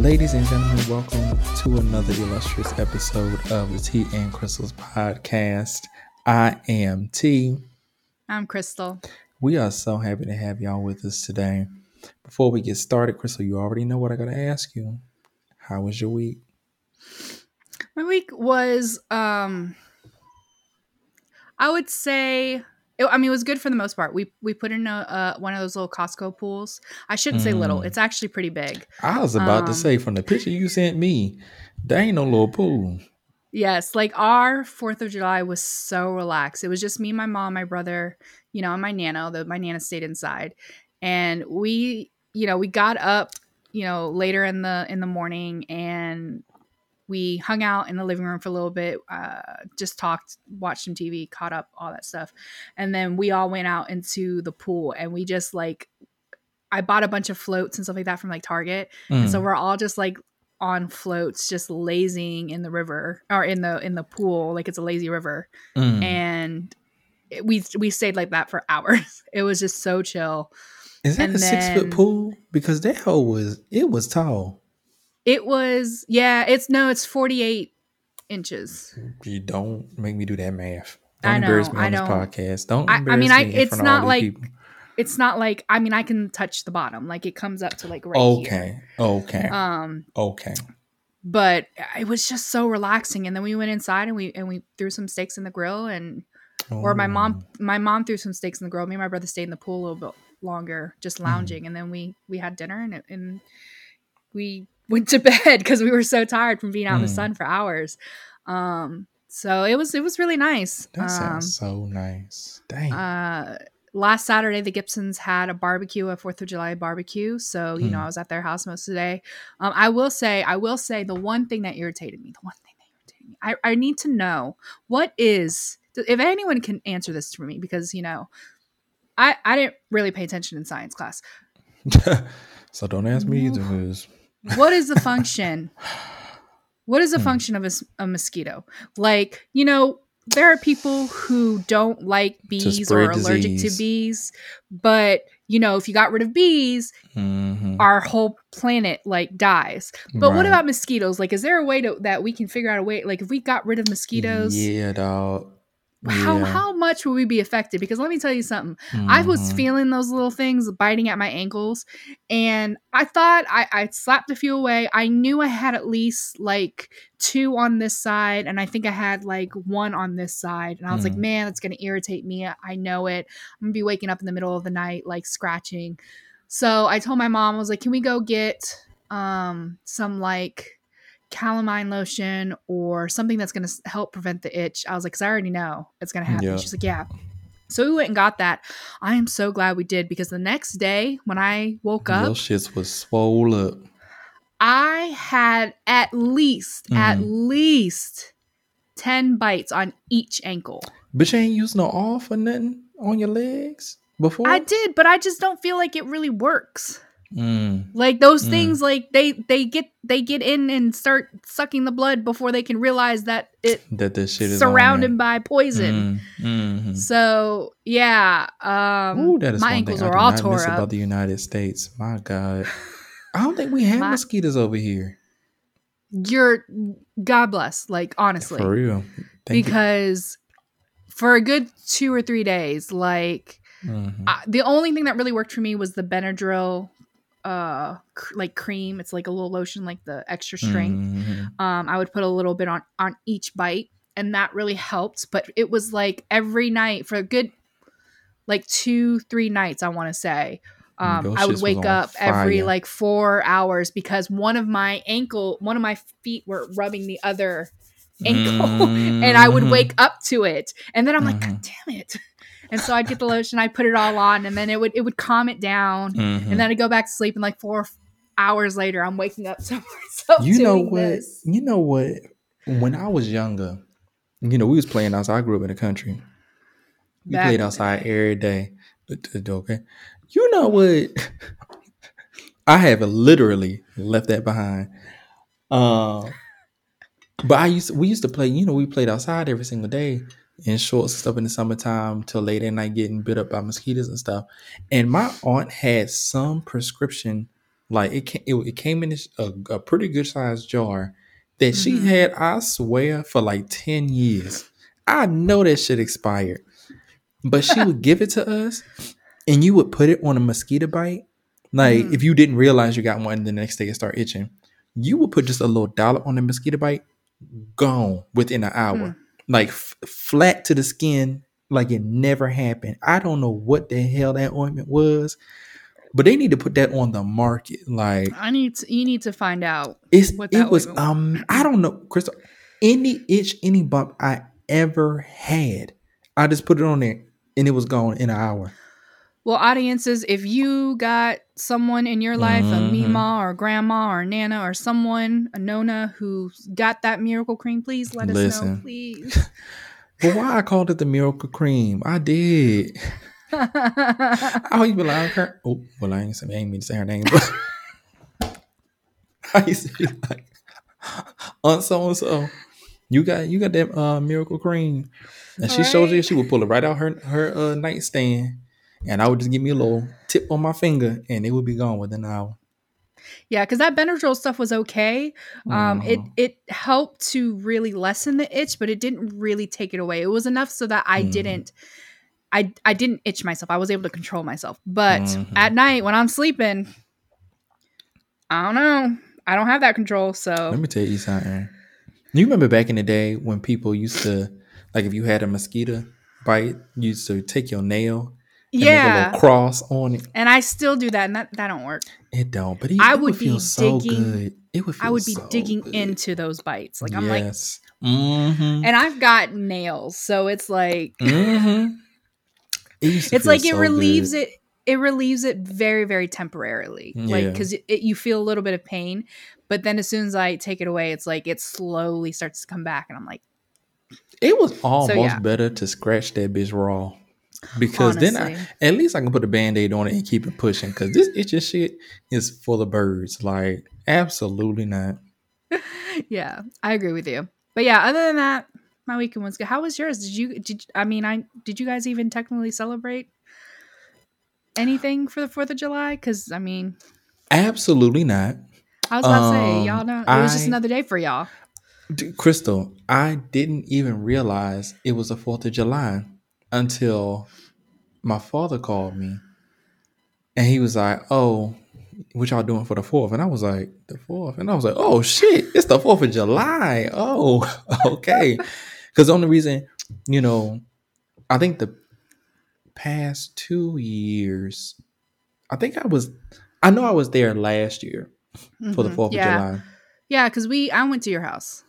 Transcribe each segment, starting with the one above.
Ladies and gentlemen, welcome to another illustrious episode of the Tea and Crystals podcast. I am T. I'm Crystal. We are so happy to have y'all with us today. Before we get started, Crystal, you already know what I gotta ask you. How was your week? My week was, um, I would say, it, I mean, it was good for the most part. We we put in a uh, one of those little Costco pools. I shouldn't say little; Mm. it's actually pretty big. I was about to Um, say from the picture you sent me, there ain't no little pool. Yes, like our Fourth of July was so relaxed. It was just me, my mom, my brother, you know, and my nana. The my nana stayed inside, and we, you know, we got up, you know, later in the in the morning, and we hung out in the living room for a little bit, uh, just talked, watched some TV, caught up, all that stuff, and then we all went out into the pool, and we just like, I bought a bunch of floats and stuff like that from like Target, and so Mm. we're all just like on floats just lazing in the river or in the in the pool like it's a lazy river Mm. and it- we we stayed like that for hours it was just so chill Is that and a six foot pool? Because that hole was it was tall. It was yeah it's no it's 48 inches You don't make me do that math. I Don't embarrass know, me I on this don't- podcast. Don't I- I mean, I- me it's front of all not like- people. it's not like i mean i can touch the bottom like it comes up to like right here Okay. Okay. um okay. but it was just so relaxing and then we went inside and we and we threw some steaks in the grill and or my mom Oh. my mom threw some steaks in the grill me and my brother stayed in the pool a little bit longer just Mm. lounging and then we we had dinner and, and we went to bed because we were so tired from being out in the Mm. sun for hours um so it was it was really nice That um sounds so nice. Dang. uh last saturday the gibsons had a barbecue a fourth of july barbecue so you know Hmm. i was at their house most of the day um i will say i will say the one thing that irritated me the one thing that irritated me i, I need to know what is if anyone can answer this for me because you know i i didn't really pay attention in science class so don't ask me either. 'cause- what is the function what is the Hmm. function of a mosquito like you know there are people who don't like bees or allergic to bees but you know if you got rid of bees Mhm. our whole planet like dies but what about mosquitoes like is there a way to that we can figure out a way like if we got rid of mosquitoes Yeah, dog. How Yeah. how much will we be affected because let me tell you something I was Mhm. feeling those little things biting at my ankles, and I thought I, I slapped a few away. I knew I had at least like two on this side, and I think I had like one on this side. And I was like, Mm. man, that's going to irritate me. I know it. I'm going to be waking up in the middle of the night, like scratching. So I told my mom, I was like, can we go get um, some like calamine lotion or something that's going to help prevent the itch? I was like, because I already know it's going to happen. Yeah. She's like, yeah. So we went and got that. I am so glad we did because the next day when I woke up, shits was swollen. I had at least, at Mhm. least 10 bites on each ankle. But you ain't used no off or nothing on your legs before? I did, but I just don't feel like it really works. Mm. Like those Mm. things like they they get they get in and start sucking the blood before they can realize that it That this shit is surrounded by poison. Mm. Mhm. So, yeah, um Ooh, that is my ankles I all tore up. about the United States. My God, I don't think we have My- mosquitoes over here. You're God bless, like honestly. For real, Thank you. because for a good two or three days, like Mhm. I, the only thing that really worked for me was the Benadryl, uh, cr- like cream. It's like a little lotion, like the extra strength. Mhm. Um, I would put a little bit on on each bite, and that really helped. But it was like every night for a good, like two three nights. I want to say. Um, Those I would wake up every like four hours because one of my ankle, one of my feet were rubbing the other ankle and I would Mhm. wake up to it. And then I'm like, Mhm. God damn it. And so I'd get the lotion, I'd put it all on, and then it would it would calm it down. Mhm. And then I'd go back to sleep and like four hours later I'm waking up myself. you know what? this. You know what? When I was younger, you know, we was playing outside. I grew up in the country. We Back played outside every day. Okay. You know what? I have literally left that behind. Um, but I used to, we used to play. You know, we played outside every single day in shorts and stuff in the summertime till late at night, getting bit up by mosquitoes and stuff. And my aunt had some prescription Like it came, it, it came in a, a pretty good sized jar that she Mhm. had, I swear, for like 10 years. I know that shit expired. But she would give it to us and you would put it on a mosquito bite. Like Mhm. if you didn't realize you got one the next day it start itching, you would put just a little dollop on the mosquito bite, gone within an hour. Hmm. Like f- flat to the skin, like it never happened. I don't know what the hell that ointment was, but they need to put that on the market. Like I need to, you need to find out. it's what it was. um I don't know, Crystal. Any itch, any bump I ever had, I just put it on there and it was gone in an hour. Well, audiences, if you got someone in your life, a Mhm. Mima or grandma or Nana or someone, a Nona who got that miracle cream, please let us know, please. But why I called it the miracle cream? I did. I used to be like, her. Oh, well, I ain't, say- I ain't mean to say her name, but I used to be like, Aunt so and so, you got you got that uh, miracle cream, and she showed you. She would pull it right out her her uh, nightstand, and I would just give me a little tip on my finger, and it would be gone within an hour. yeah, because that Benadryl stuff was okay. Um, it Mhm. it helped to really lessen the itch, but it didn't really take it away. It was enough so that I Mhm. didn't. I, I didn't itch myself. I was able to control myself. But Mhm. at night when I'm sleeping, I don't know. I don't have that control. So Let me tell you something. You remember back in the day when people used to, like, if you had a mosquito bite, you used to take your nail and make a yeah. cross on it. And I still do that, and that, that don't work. It don't, but it, I would would feel be so digging- good. It would. Feel I would be so digging good. into those bites. Like I'm like. Mm-hmm. and I've got nails, so it's like mm-hmm. It it's like it relieves good. it. It relieves it very, very temporarily, like because you feel a little bit of pain, but then as soon as I take it away, it's like it slowly starts to come back, and I'm like, It was almost yeah. better to scratch that bitch raw. Because then I, at least I can put a band-aid on it and keep it pushing. Because this itchy shit is full of birds. Like, absolutely not. yeah, I agree with you. But yeah, other than that, my weekend was good. How was yours? Did you did I mean I did you guys even technically celebrate anything for the Fourth of July? Because I mean, Absolutely not. I was about to say Um, y'all know it was just another day for y'all. Crystal, I didn't even realize it was the 4th of July until my father called me. And he was like, Oh, what y'all doing for the 4th? And I was like, The 4th? And I was like, Oh, shit, it's the 4th of July. Oh, okay. Because the only reason, you know, I think the past two years, I think I was, I know I was there last year for the Mhm. 4th yeah. of July. Yeah, because we I went to your house.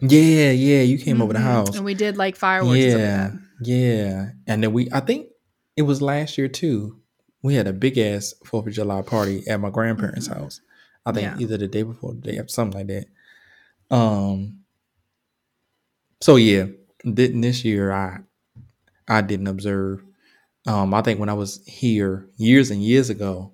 Yeah, yeah, you came over the Mhm. house. and we did like fireworks. and stuff yeah, like that. Yeah. And then we, I think it was last year too. We had a big ass Fourth of July party at my grandparents' Mhm. house. I think Yeah. either the day before, the day after, something like that. Um. So yeah, didn't this year I, I didn't observe. Um, I think when I was here years and years ago,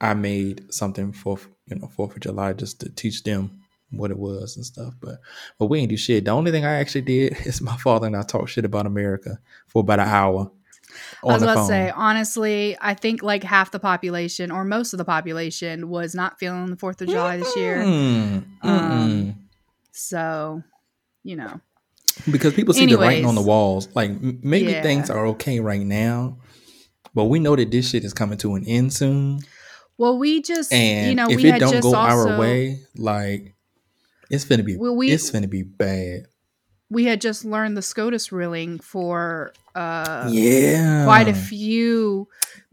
I made something for you know Fourth of July just to teach them what it was and stuff. But but we ain't do shit. The only thing I actually did is my father and I talked shit about America for about an hour. I was about to say, honestly, I think like half the population or most of the population was not feeling the Fourth of July this year. Um. So, you know, because people see the writing on the walls. Like maybe Yeah. things are okay right now, but we know that this shit is coming to an end soon. well, we just, And you know, if we it don't go also our way, like it's gonna be Well, we- it's gonna be bad. we had just learned the SCOTUS ruling for uh, yeah, quite a few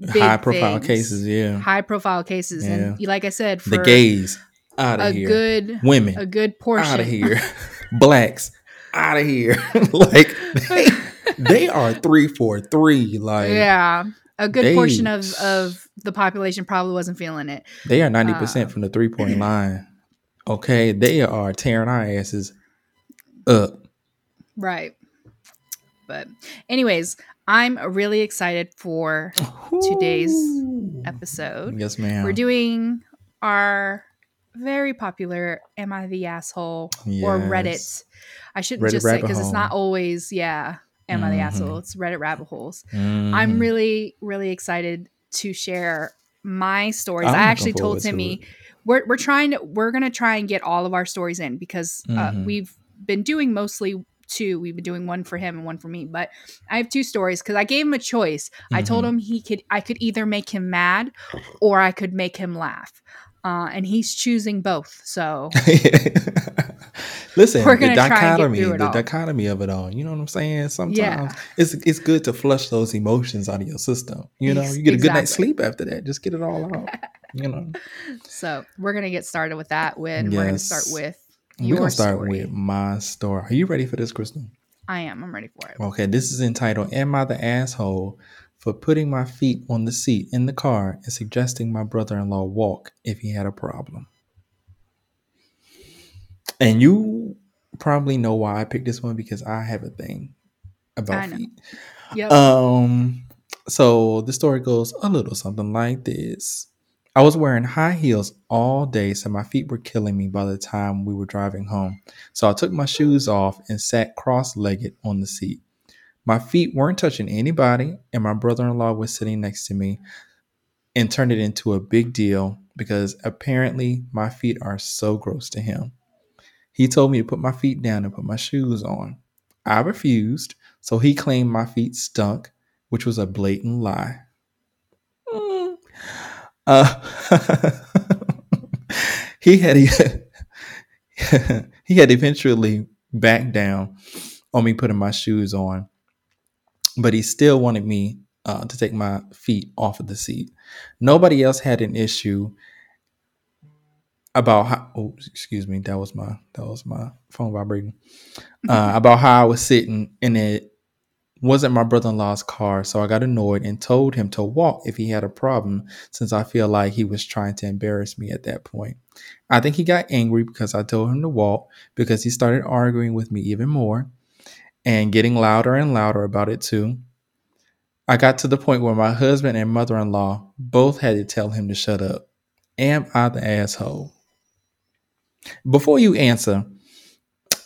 high profile things. cases. Yeah, high profile cases, and like I said, for the gays out of a here, good women a good portion out of here, blacks out of here. like they, they are three for three. Like yeah, a good they- portion of of the population probably wasn't feeling it. They are ninety percent Uh, from the three point line. Okay, they are tearing our asses up. Right. But anyways, I'm really excited for Today's episode. Yes, ma'am. We're doing our very popular "Am I the Asshole?" or Reddit. I shouldn't Reddit just say because it's not always yeah. Am I the Mhm. asshole? It's Reddit rabbit holes. I'm Mhm. really really excited to share my stories. I'm I actually told Timmy it. We're we're trying to we're gonna try and get all of our stories in because uh, Mhm. we've been doing mostly two. We've been doing one for him and one for me, but I have two stories because I gave him a choice. I told Mhm. him he could I could either make him mad or I could make him laugh, uh, and he's choosing both. So Listen, We're the gonna try and get dichotomy, the all. dichotomy of it all. You know what I'm saying? Sometimes Yeah. it's it's good to flush those emotions out of your system. You know, you get a good night's sleep after that. Just get it all out. You know, so we're gonna get started with that. When we're gonna start Yes. with we're gonna start story. with my story. Are you ready for this, Crystal? I am. I'm ready for it. Okay, this is entitled "Am I the asshole for putting my feet on the seat in the car and suggesting my brother-in-law walk if he had a problem?" And you probably know why I picked this one because I have a thing about feet. Yep. Um, so the story goes a little something like this. I was wearing high heels all day, so my feet were killing me by the time we were driving home. So I took my shoes off and sat cross legged on the seat. My feet weren't touching anybody, and my brother in law was sitting next to me and turned it into a big deal because apparently my feet are so gross to him. He told me to put my feet down and put my shoes on. I refused, so he claimed my feet stunk, which was a blatant lie. Uh, he had he had eventually backed down on me putting my shoes on, but he still wanted me uh, to take my feet off of the seat. Nobody else had an issue about how. Oh, excuse me. That was my that was my phone vibrating. Uh, about how I was sitting in it wasn't my brother-in-law's car, so I got annoyed and told him to walk if he had a problem, since I feel like he was trying to embarrass me at that point. I think he got angry because I told him to walk because he started arguing with me even more and getting louder and louder about it too. I got to the point where my husband and mother-in-law both had to tell him to shut up. Am I the asshole? Before you answer,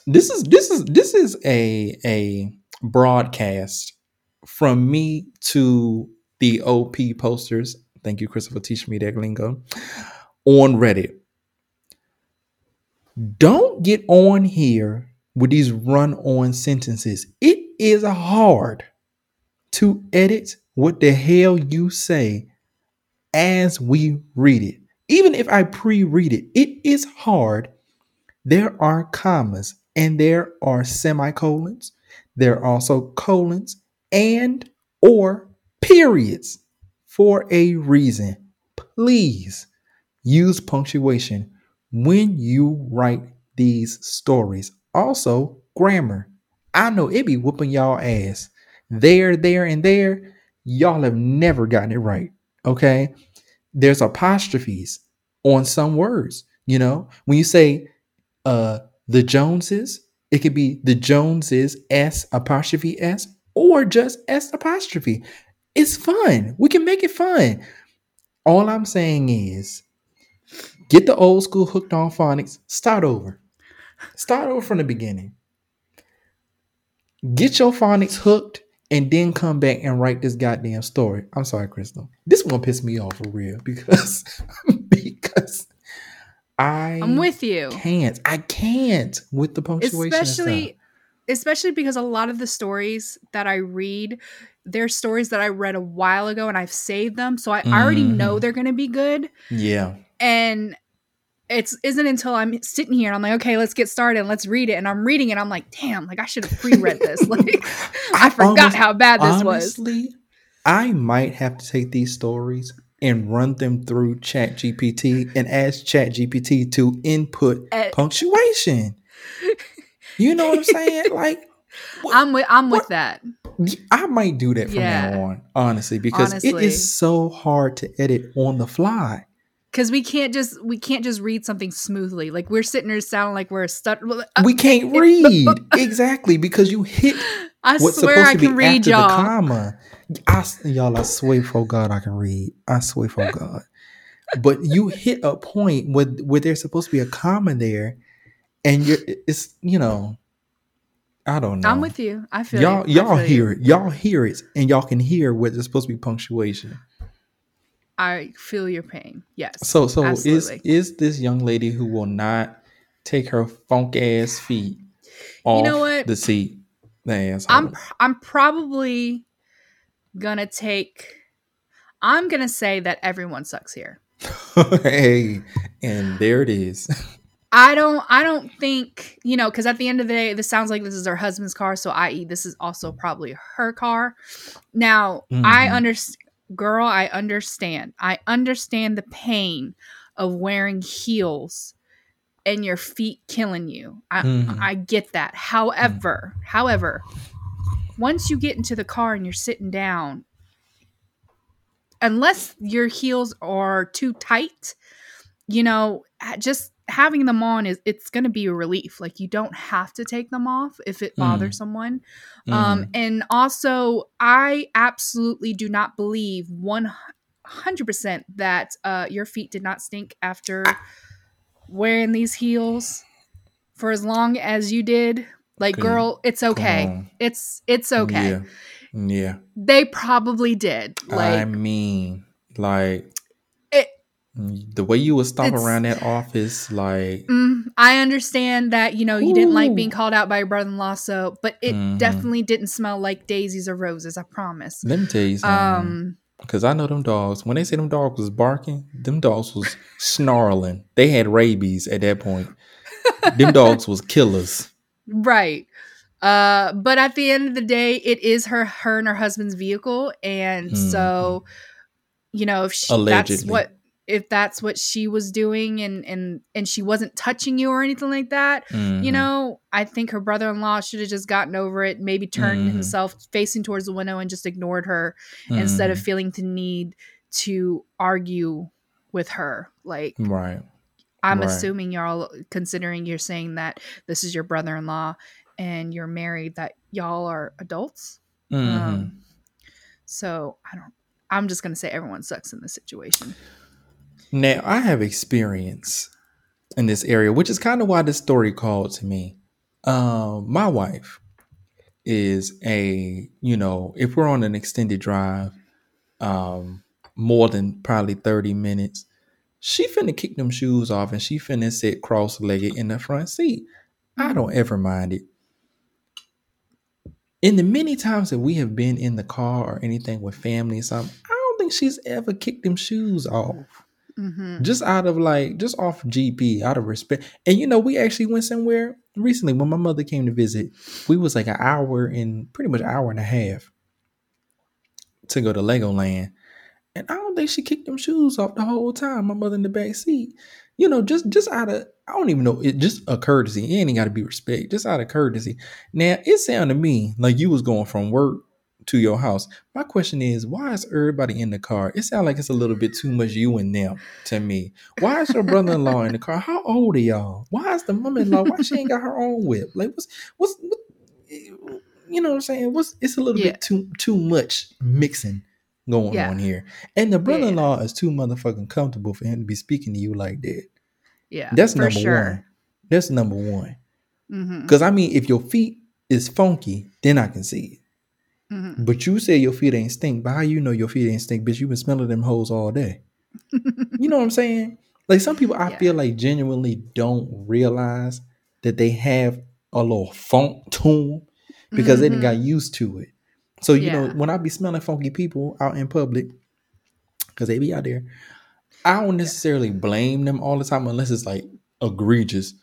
this is this is this is a a broadcast from me to the OP posters. Thank you, Christopher, teaching me that lingo on Reddit. Don't get on here with these run on sentences. It is hard to edit what the hell you say as we read it. Even if I pre read it, it is hard. There are commas and there are semicolons. There are also colons and or periods for a reason. Please use punctuation when you write these stories. Also, grammar. I know it be whooping y'all ass. There, there, and there. Y'all have never gotten it right. Okay. There's apostrophes on some words. You know, when you say uh the Joneses, it could be the Joneses S apostrophe S or just S apostrophe. It's fun. We can make it fun. All I'm saying is get the old school hooked on phonics, start over. Start over from the beginning. Get your phonics hooked and then come back and write this goddamn story. I'm sorry, Crystal. This one pissed me off for real because because I I'm with you. can't. I can't with the punctuation. especially especially because a lot of the stories that I read, they're stories that I read a while ago and I've saved them, so I already know Mhm. they're going to be good. Yeah. And it's isn't until I'm sitting here and I'm like, okay, let's get started and let's read it. And I'm reading it, I'm like, damn, like I should have pre-read this. Like I forgot almost- how bad this was. Honestly, I might have to take these stories and run them through Chat GPT and ask Chat GPT to input Eh. punctuation. You know what I'm saying? Like I'm with I'm with that. I might do that from Yeah. now on, honestly, because it Honestly. is so hard to edit on the fly. Cause we can't just we can't just read something smoothly. Like we're sitting there sounding like we're a stut. We can't read exactly because you hit I swear I can read y'all. comma. I, y'all, I swear for God, I can read. I swear for God. But you hit a point where where there's supposed to be a comma there, and you're it's you know, I don't know. I'm with you. I feel y'all. you. I Y'all feel you. hear it. Y'all hear it, and y'all can hear where there's supposed to be punctuation. I feel your pain. Yes. So so is absolutely. is this young lady who will not take her funk ass feet off know what? the seat? The. I'm I'm probably gonna take. I'm gonna say that everyone sucks here. hey, and there it is. I don't I don't think, you know, because at the end of the day, this sounds like this is her husband's car, so i.e. this is also probably her car. Now, I Mhm. understand girl, I understand. I understand the pain of wearing heels and your feet killing you. I Mhm. I get that. However, however, once you get into the car and you're sitting down, unless your heels are too tight, you know, just having them on is it's going to be a relief. Like you don't have to take them off if it bothers someone. Um Mhm. and also I absolutely do not believe 100% that uh your feet did not stink after wearing these heels for as long as you did. Like girl, it's okay. It's it's okay. Yeah. Yeah. They probably did. Like I mean, like it the way you would stomp around that office, like Mm, I understand that you know you didn't like being called out by your brother-in-law, so but it Mhm. definitely didn't smell like daisies or roses. I promise. let me tell you something. Um, Cause I know them dogs. When they say them dogs was barking, them dogs was snarling. They had rabies at that point. them dogs was killers. Right. Uh, but at the end of the day, it is her, her and her husband's vehicle, and so you know if she, that's what if that's what she was doing, and and and she wasn't touching you or anything like that. you Mhm. know, I think her brother in law should have just gotten over it, maybe turned Mhm. himself facing towards the window and just ignored her instead of feeling the need to argue with her. Like, right. I'm Right. assuming y'all, considering you're saying that this is your brother in law and you're married, that y'all are adults. Mhm. Um, so I don't, I'm just going to say everyone sucks in this situation. Now I have experience in this area, which is kind of why this story called to me. Um, my wife is a, you know, if we're on an extended drive, um, more than probably 30 minutes, she finna kick them shoes off and she finna sit cross-legged in the front seat. I don't ever mind it. In the many times that we have been in the car or anything with family or something, I don't think she's ever kicked them shoes off hmm just out of like just off GP, out of respect. And you know, we actually went somewhere recently when my mother came to visit. We was like an hour and pretty much an hour and a half to go to Legoland. And I don't think she kicked them shoes off the whole time. My mother in the back seat. You know, just just out of I don't even know, it just a courtesy. It ain't gotta be respect, just out of courtesy. Now it sounded to me like you was going from work to your house. My question is, why is everybody in the car? It sounds like it's a little bit too much you and them to me. Why is your brother-in-law in the car? How old are y'all? Why is the mother-in-law? Why she ain't got her own whip? Like what's what's what, eh, you know what I'm saying? What's it's a little Yeah. bit too too much mixing going Yeah. on here. And the brother-in-law is too motherfucking comfortable for him to be speaking to you like that. Yeah. That's number sure. one. That's number one. Because I mean, if your feet is funky, then I can see it. hmm But you say your feet ain't stink. But how you know your feet ain't stink? Bitch, you been smelling them hoes all day. You know what I'm saying? Like some people, I Yeah. feel like genuinely don't realize that they have a little funk to them because they done Mhm. got used to it. So you know, when I be smelling funky people out in public, because they be out there, I don't necessarily blame them all the time unless it's like egregious.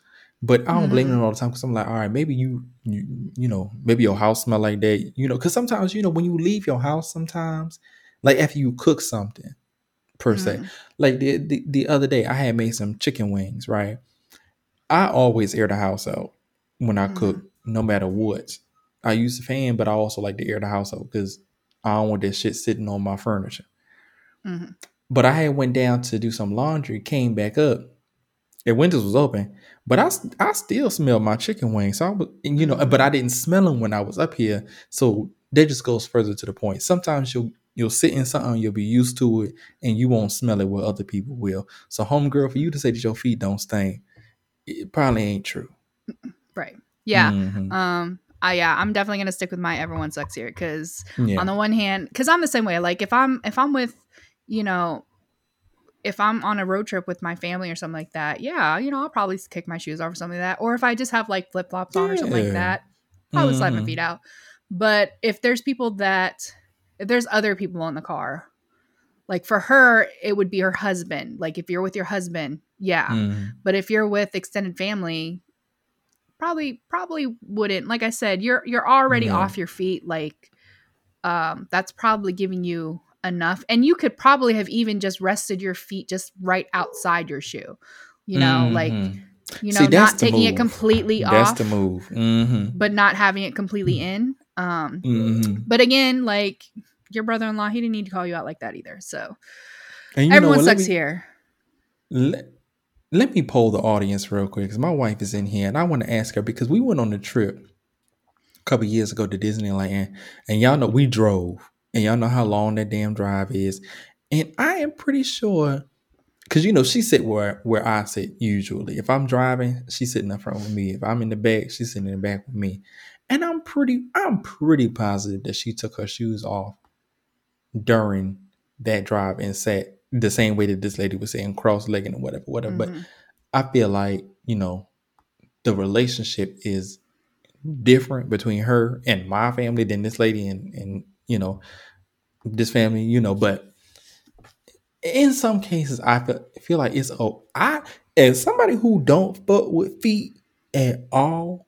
But I don't blame Mhm. them all the time because I'm like, all right, maybe you, you, you know, maybe your house smell like that, you know, because sometimes you know when you leave your house, sometimes like after you cook something, per se, Mhm. like the, the the other day I had made some chicken wings, right? I always air the house out when I Mhm. cook, no matter what. I use the fan, but I also like to air the house out because I don't want that shit sitting on my furniture. Mhm. But I had went down to do some laundry, came back up. The windows was open, but I, I still smelled my chicken wings. So I was, you know, but I didn't smell them when I was up here. So that just goes further to the point. Sometimes you'll you'll sit in something, you'll be used to it, and you won't smell it where other people will. So, homegirl, for you to say that your feet don't stink, it probably ain't true. Right. Yeah. Mhm. Um. I yeah. I'm definitely gonna stick with my everyone sucks here because yeah. on the one hand, because I'm the same way. Like if I'm if I'm with, you know, if I'm on a road trip with my family or something like that, yeah, you know, I'll probably kick my shoes off or something like that. Or if I just have like flip flops on or something like that, I would slide my Mhm. feet out. But if there's people that, if there's other people in the car, like for her, it would be her husband. Like if you're with your husband, yeah. Mhm. But if you're with extended family, probably probably wouldn't. Like I said, you're you're already off your feet. Like um, that's probably giving you enough, and you could probably have even just rested your feet just right outside your shoe. You know, like Mhm. you know, that's not taking it move. completely That's off, the move. Mm-hmm. but not having it completely in. Um, Mm-hmm. but again, like your brother-in-law, he didn't need to call you out like that either. So And you everyone know sucks me, here. Let, let me poll the audience real quick because my wife is in here and I want to ask her because we went on a trip a couple years ago to Disneyland and y'all know we drove and y'all know how long that damn drive is. And I am pretty sure because you know she sit where where I sit usually. If I'm driving, she's sitting up front with me. If I'm in the back, she's sitting in the back with me. And I'm pretty I'm pretty positive that she took her shoes off during that drive and sat the same way that this lady was saying cross-legged and whatever, whatever. But Mhm. I feel like, you know, the relationship is different between her and my family than this lady and, and you know, this family, you know, but in some cases I feel, feel like it's oh I as somebody who don't fuck with feet at all,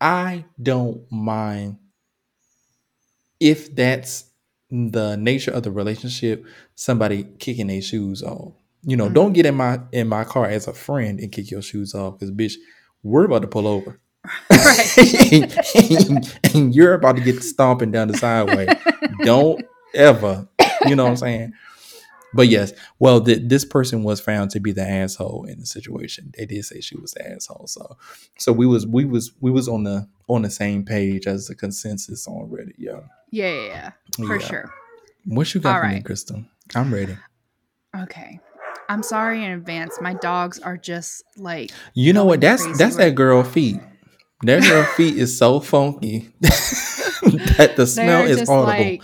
I don't mind if that's the nature of the relationship, somebody kicking their shoes off. You know, Mhm. don't get in my in my car as a friend and kick your shoes off because bitch, we're about to pull over. Right. and, and you're about to get stomping down the sideway. don't ever, you know what I'm saying? But yes, well, th- this person was found to be the asshole in the situation. They did say she was the asshole, so so we was we was we was on the on the same page as the consensus on Reddit. Yeah, Yeah, yeah, yeah, for Yeah. sure. What you got All for me. Crystal? I'm ready. Okay. I'm sorry in advance. My dogs are just like You know what? That's that's right that girl feet. That girl feet is so funky that the smell is audible. like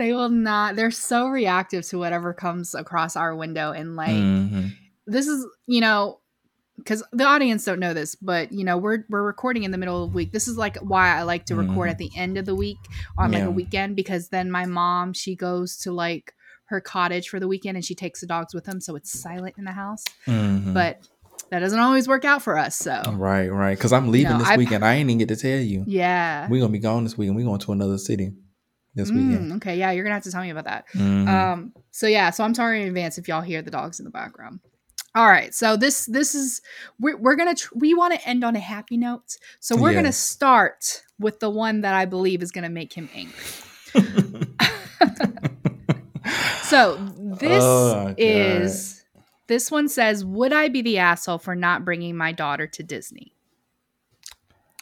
they will not they're so reactive to whatever comes across our window and like Mhm. this is you know because the audience don't know this but you know we're we're recording in the middle of the week this is like why i like to record Mhm. at the end of the week on like a weekend because then my mom she goes to like her cottage for the weekend and she takes the dogs with them so it's silent in the house Mhm. but that doesn't always work out for us so right, right. Because I'm leaving know, this I've- weekend. I ain't even get to tell you. yeah We're gonna be gone this weekend. We're going to another city this weekend. Mm, okay yeah you're gonna have to tell me about that Mhm. Um, so yeah, so I'm sorry in advance if y'all hear the dogs in the background. All right, so this this is we're, we're gonna tr- we want to end on a happy note, so we're gonna start with the one that I believe is gonna make him angry. So this Oh, is this one says, "Would I be the asshole for not bringing my daughter to Disney?"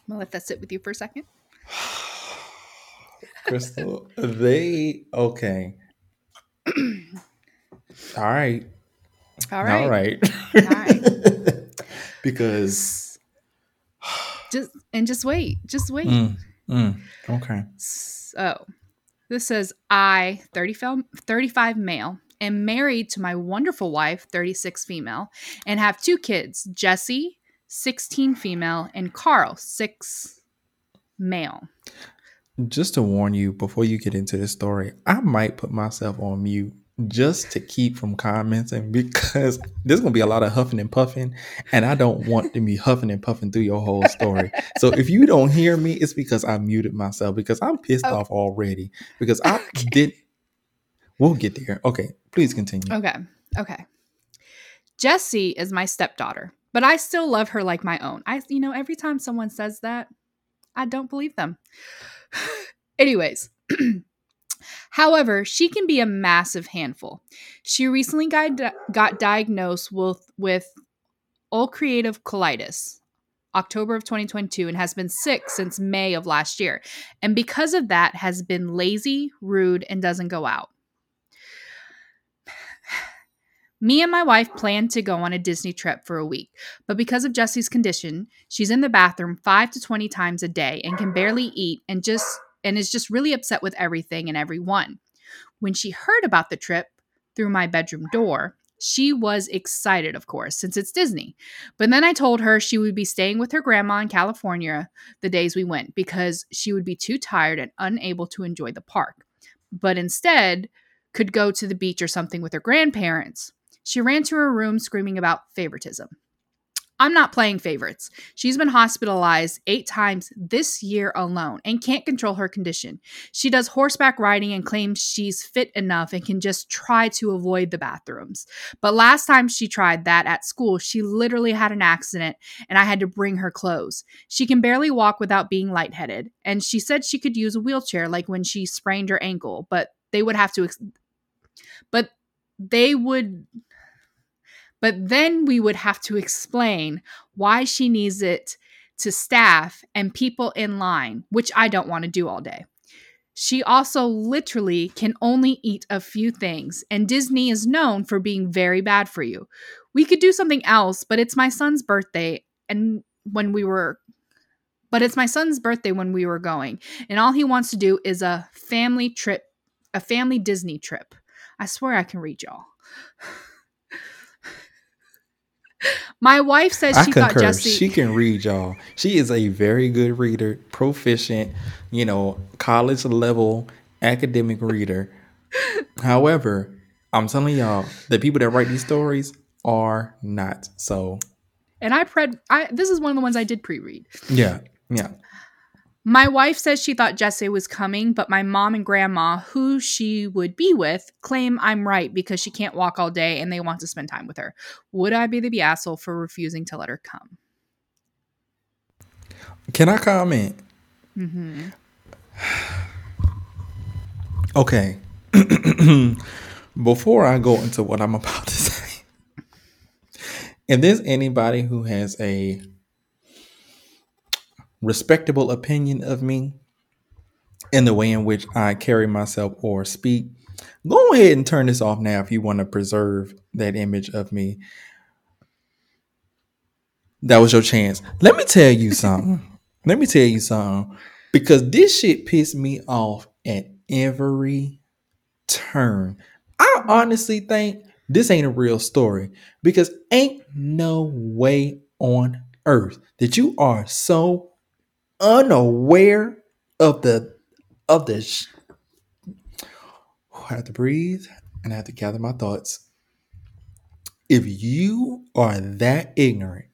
I'm gonna let that sit with you for a second. Crystal, they okay. All right. All right, All right. right. because just and just wait, just wait. mm, mm, okay. So this says I, 35, 35 male, am married to my wonderful wife, 36 female, and have two kids, Jesse, 16 female, and Carl, 6 male. Just to warn you before you get into this story, I might put myself on mute just to keep from commenting because there's gonna be a lot of huffing and puffing, and I don't want to be huffing and puffing through your whole story. so if you don't hear me, it's because I muted myself because I'm pissed Okay. off already because I did. We'll get there. Okay, please continue. Okay. Okay. Jessie is my stepdaughter, but I still love her like my own. I you know, every time someone says that, I don't believe them. Anyways, however, she can be a massive handful. She recently got, got diagnosed with with ulcerative colitis. October of 2022 and has been sick since May of last year. And because of that has been lazy, rude and doesn't go out. Me and my wife planned to go on a Disney trip for a week, but because of Jesse's condition, she's in the bathroom 5 to 20 times a day and can barely eat and just and is just really upset with everything and everyone. When she heard about the trip, through my bedroom door. She was excited, of course, since it's Disney. But then I told her she would be staying with her grandma in California the days we went because she would be too tired and unable to enjoy the park, but instead could go to the beach or something with her grandparents. She ran to her room screaming about favoritism. I'm not playing favorites. She's been hospitalized eight times this year alone and can't control her condition. She does horseback riding and claims she's fit enough and can just try to avoid the bathrooms. But last time she tried that at school, she literally had an accident and I had to bring her clothes. She can barely walk without being lightheaded. And she said she could use a wheelchair like when she sprained her ankle, but they would have to, ex- but they would but then we would have to explain why she needs it to staff and people in line, which I don't want to do all day. She also literally can only eat a few things, and Disney is known for being very bad for you. We could do something else, but it's my son's birthday, and when we were but it's my son's birthday when we were going, and all he wants to do is a family trip, a family Disney trip. I swear I can read y'all. My wife says I she thought concur. Jesse. She can read, y'all. She is a very good reader, proficient, you know, college level academic reader. However, I'm telling y'all, the people that write these stories are not. So, and I read. I this is one of the ones I did pre-read. yeah, yeah. My wife says she thought Jesse was coming, but my mom and grandma, who she would be with, claim I'm right because she can't walk all day and they want to spend time with her. Would I be the asshole for refusing to let her come? Can I comment? Mm-hmm. Okay. Before I go into what I'm about to say, if there's anybody who has a respectable opinion of me in the way in which I carry myself or speak, go ahead and turn this off now if you want to preserve that image of me. That was your chance. Let me tell you something. Let me tell you something. Because this shit pissed me off at every turn. I honestly think this ain't a real story because ain't no way on earth that you are so unaware of the of the sh- I have to breathe and I have to gather my thoughts. If you are that ignorant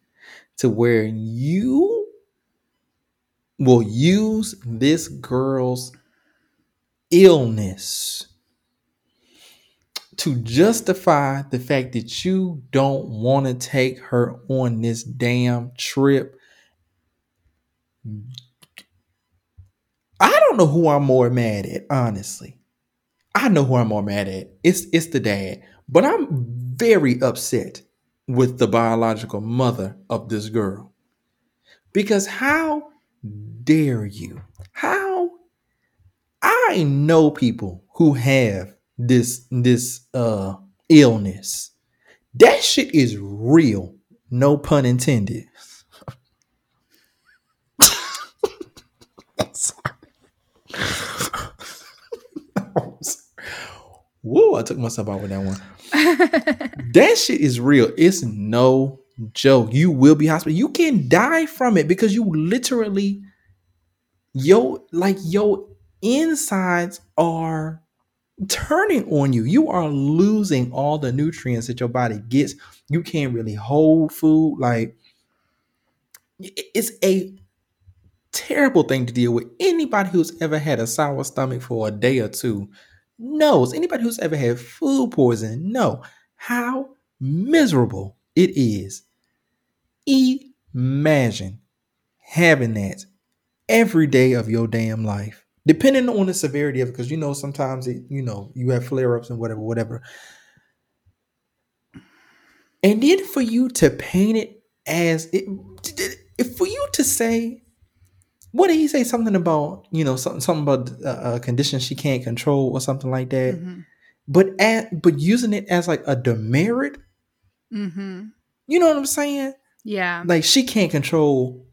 to where you will use this girl's illness to justify the fact that you don't want to take her on this damn trip. I don't know who I'm more mad at, honestly. I know who I'm more mad at. It's it's the dad. But I'm very upset with the biological mother of this girl. Because how dare you? How I know people who have this this uh illness. That shit is real. No pun intended. I'm sorry. I'm sorry. Whoa, I took myself out with that one. that shit is real. It's no joke. You will be hospital. You can die from it because you literally yo like your insides are turning on you. You are losing all the nutrients that your body gets. You can't really hold food. Like it's a terrible thing to deal with. Anybody who's ever had a sour stomach for a day or two knows. Anybody who's ever had food poisoning know how miserable it is. Imagine having that every day of your damn life depending on the severity of it, because you know sometimes it, you know, you have flare ups and whatever, whatever. And then for you to paint it as it, for you to say, what did he say? Something about you know something something about a, a condition she can't control or something like that. Mm-hmm. But at but using it as like a demerit, Mm-hmm. you know what I'm saying? Yeah. Like she can't control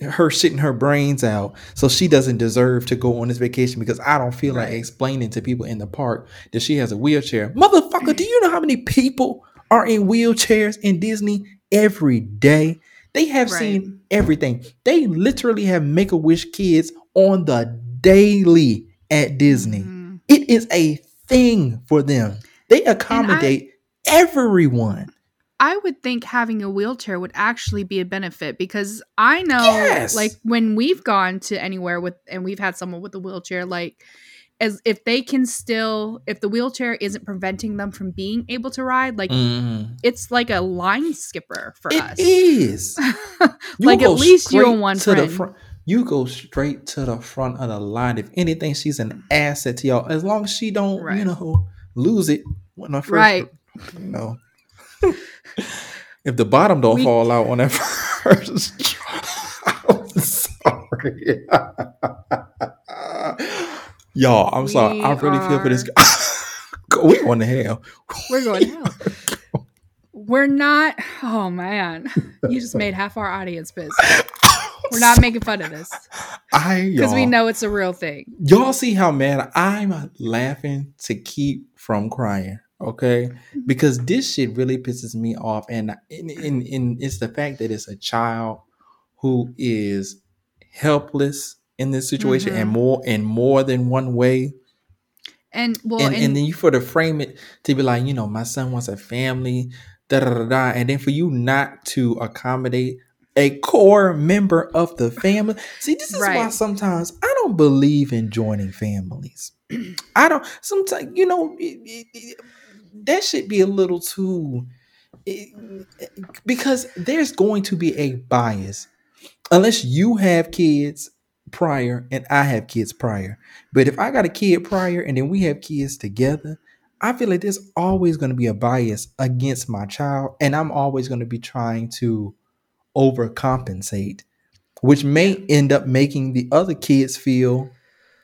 her shitting her brains out so she doesn't deserve to go on this vacation because I don't feel like explaining to people in the park that she has a wheelchair. Motherfucker, do you know how many people are in wheelchairs in Disney every day? They have Right. seen everything. They literally have make a wish kids on the daily at Disney. Mhm. It is a thing for them. They accommodate everyone. I would think having a wheelchair would actually be a benefit because I know, Yes. like, when we've gone to anywhere with and we've had someone with a wheelchair, like, as if they can still, if the wheelchair isn't preventing them from being able to ride, like, Mhm. it's like a line skipper for It us. is. You like, at least you straight and one to the friend. front. You go straight to the front of the line. If anything, she's an asset to y'all. As long as she don't, you know, lose it when I first, Right. You know, if the bottom don't We- fall out on that first, I'm sorry, y'all. I'm sorry. I We really feel for this are- guy. Go- we going to hell. We're going to hell. We're not. Oh man, you just made half our audience pissed. We're not making fun of this I because we know it's a real thing. Y'all see how mad I'm laughing to keep from crying, okay? Mm-hmm. Because this shit really pisses me off, and and, and, and it's the fact that it's a child who is helpless in this situation, and Mhm. more in more than one way. And well, and, and, and then you for to frame it to be like, you know, my son wants a family, da da da da, and then for you not to accommodate a core member of the family. See, this is why sometimes I don't believe in joining families. I don't. Sometimes you know it, it- it- that should be a little too, because there's going to be a bias unless you have kids prior and I have kids prior. But if I got a kid prior and then we have kids together, I feel like there's always going to be a bias against my child, and I'm always going to be trying to overcompensate, which may end up making the other kids feel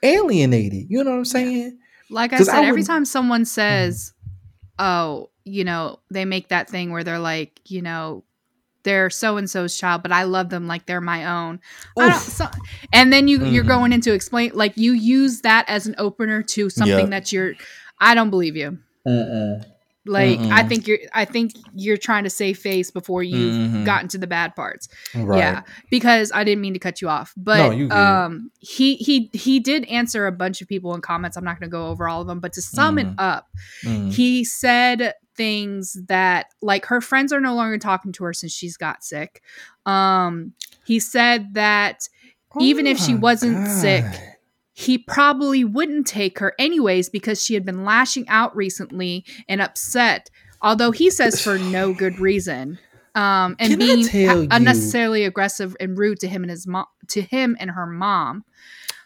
alienated. You know what I'm saying? like I said, every wouldn't- time someone mm-hmm. says, "Oh, you know," they make that thing where they're like, you know, they're so and so's child, but I love them like they're my own. I don't, so, and then you you're Mhm. going into explain like you use that as an opener to something Yeah. that you're. I don't believe you. Mm-mm. Like I Mm-mm. think you're. I think you're trying to save face before you've Mhm. gotten to the bad parts. Right. Yeah, because I didn't mean to cut you off, but No, you um, he he he did answer a bunch of people in comments. I'm not going to go over all of them, but to sum it Mhm. up, Mm. he said things that like her friends are no longer talking to her since she's got sick. Um, he said that even if she Oh wasn't sick, he probably wouldn't take her anyways because she had been lashing out recently and upset. Although he says for no good reason, um, and Can being unnecessarily aggressive and rude to him and his mom, to him and her mom.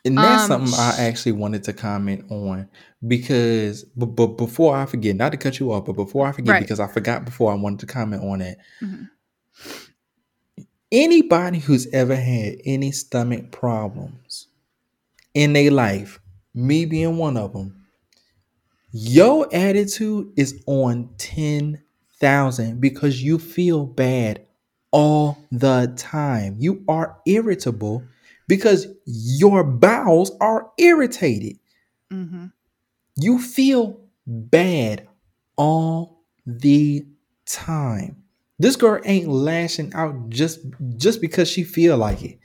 And that's Um, something I actually wanted to comment on because, but, but before I forget, not to cut you off, but before I forget, Right. because I forgot before I wanted to comment on it. Mhm. Anybody who's ever had any stomach problems in their life, me being one of them, your attitude is on 10,000 because you feel bad all the time. You are irritable because your bowels are irritated. hmm You feel bad all the time. This girl ain't lashing out just just because she feel like it.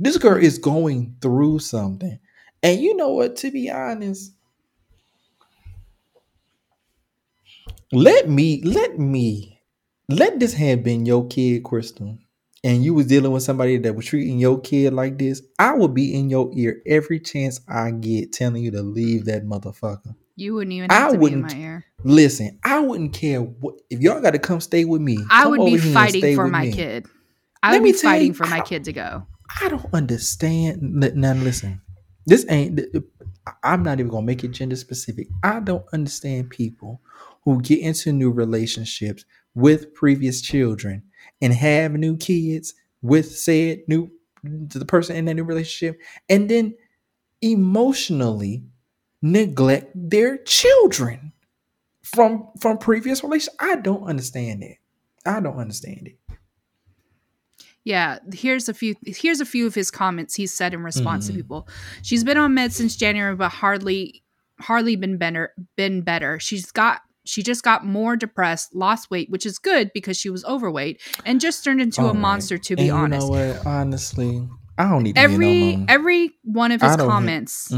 This girl is going through something. And you know what, to be honest, let me let me let this have been your kid, Crystal, and you was dealing with somebody that was treating your kid like this, I would be in your ear every chance I get telling you to leave that motherfucker. You wouldn't even I have to be in wouldn't- my ear. Listen, I wouldn't care what if y'all got to come stay with me. I would be fighting for my me. kid. I Let would be fighting you, for my kid to go. I don't understand. Now listen, this ain't. I'm not even gonna make it gender specific. I don't understand people who get into new relationships with previous children and have new kids with said new the person in that new relationship, and then emotionally neglect their children from from previous relations. I don't understand it. I don't understand it. Yeah, here's a few here's a few of his comments he said in response Mhm. to people. She's been on meds since January but hardly hardly been better been better. She's got she just got more depressed, lost weight, which is good because she was overweight and just turned into a monster to be honest. Honestly, I don't need Every no every one of his comments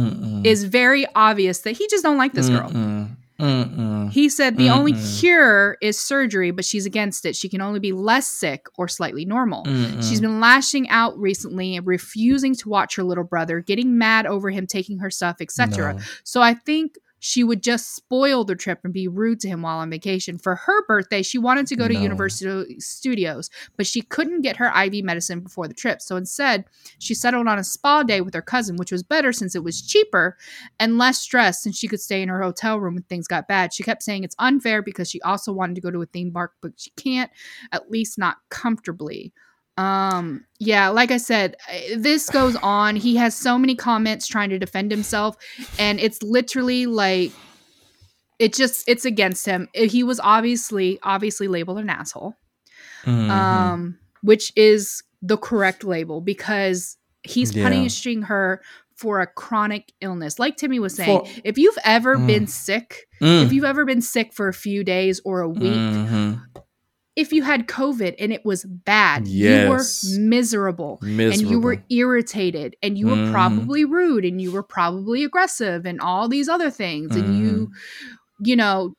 is very obvious that he just don't like this girl. Mm-mm. Mm-mm. He said the only Mm-mm. cure is surgery, but she's against it. She can only be less sick or slightly normal. She's been lashing out recently and refusing to watch her little brother, getting mad over him taking her stuff, etc. No. So I think she would just spoil the trip and be rude to him while on vacation. For her birthday, she wanted to go to No. Universal Studios, but she couldn't get her IV medicine before the trip. So instead, she settled on a spa day with her cousin, which was better since it was cheaper and less stress since she could stay in her hotel room when things got bad. She kept saying it's unfair because she also wanted to go to a theme park, but she can't, at least not comfortably. Um, yeah, like I said, this goes on. He has so many comments trying to defend himself, and it's literally like it just it's against him. He was obviously obviously labeled an asshole. Mhm. Um, which is the correct label because he's Yeah. punishing her for a chronic illness. Like Timmy was saying, For- if you've ever Mm. been sick, Mm. if you've ever been sick for a few days or a week, Mhm. If you had COVID and it was bad, Yes. you were miserable. Miserable. And you were irritated and you were Mhm. probably rude and you were probably aggressive and all these other things. And you, Mm-hmm. you know,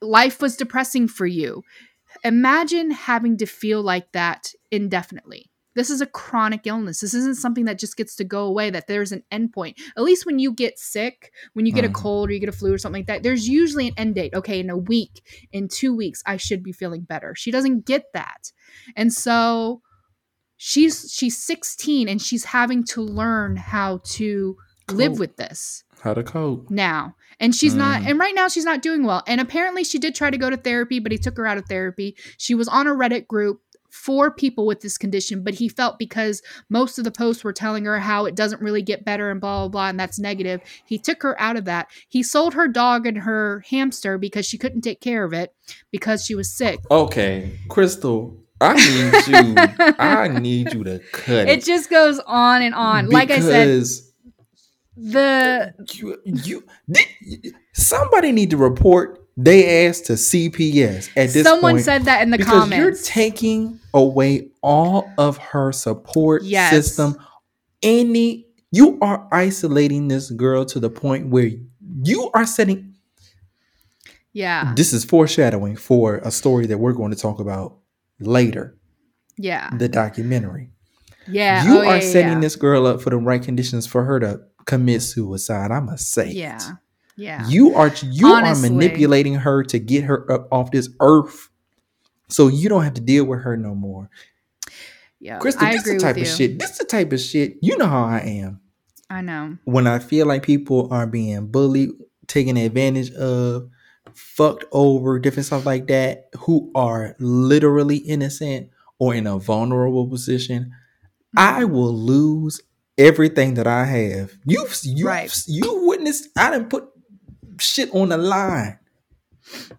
life was depressing for you. Imagine having to feel like that indefinitely. This is a chronic illness. This isn't something that just gets to go away, that there's an end point. At least when you get sick, when you get Mhm. a cold or you get a flu or something like that, there's usually an end date. Okay, in a week, in two weeks, I should be feeling better. She doesn't get that. And so she's she's 16 and she's having to learn how to live with this How to cope. now. And she's not, Mm. and right now she's not doing well. And apparently she did try to go to therapy, but he took her out of therapy. She was on a Reddit group for people with this condition, but he felt because most of the posts were telling her how it doesn't really get better and blah, blah, blah, and that's negative. He took her out of that. He sold her dog and her hamster because she couldn't take care of it because she was sick. Okay, Crystal, I need you. I need you to cut It it. just goes on and on. Like I said, the you, you did, somebody need to report they asked to CPS at this someone point. said that in the because comments. you're taking away all of her support Yes. system. Any you are isolating this girl to the point where you are setting yeah. this is foreshadowing for a story that we're going to talk about later, Yeah. the documentary. Yeah. you oh, are yeah, yeah, setting yeah. this girl up for the right conditions for her to commit suicide. I must say. it. Yeah. You are you Honestly. are manipulating her to get her up off this earth, so you don't have to deal with her no more. yeah. Crystal, I this the type of shit. This is the type of shit. You know how I am I know. when I feel like people are being bullied, taken advantage of, fucked over, different stuff like that, who are literally innocent or in a vulnerable position. I Mm-hmm. will lose everything that I have. You've you Right. you witnessed. I didn't put shit on the line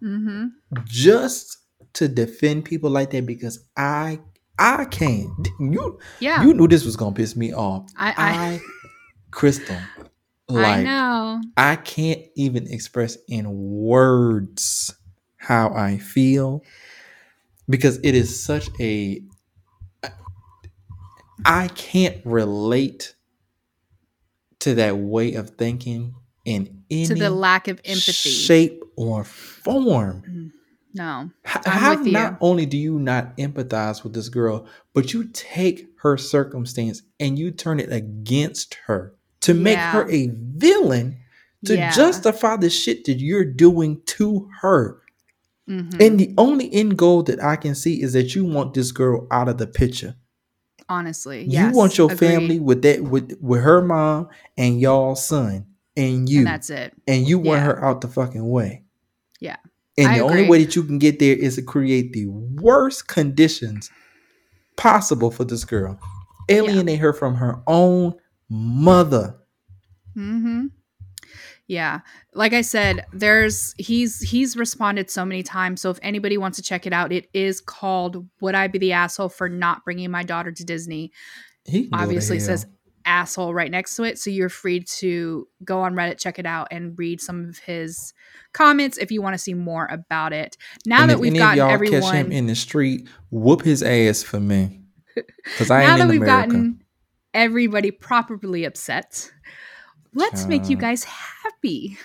Mm-hmm. just to defend people like that because I I can't. You Yeah. you knew this was gonna piss me off. I I, I, Crystal, I know. I can't even express in words how I feel because it is such a I can't relate to that way of thinking in any To the lack of empathy. shape or form. no. H- I'm How not only do you not empathize with this girl, but you take her circumstance and you turn it against her to make Yeah. her a villain to Yeah. justify the shit that you're doing to her. Mhm. And the only end goal that I can see is that you want this girl out of the picture. Honestly. you Yes. want your agreed. family with that with with her mom and y'all son and you And that's it. and you want Yeah. her out the fucking way. Yeah. And I the only way that you can get there is to create the worst conditions possible for this girl. Alienate her from her own mother. Mm-hmm. Yeah. Like I said, there's he's he's responded so many times. So if anybody wants to check it out, it is called Would I Be the Asshole for Not Bringing My Daughter to Disney? He can go to Obviously says asshole right next to it. So you're free to go on Reddit, check it out, and read some of his comments if you want to see more about it. Now and that we've gotten everyone catch him in the street, whoop his ass for me. Because I now ain't that in we've America. gotten everybody properly upset, let's make you guys happy.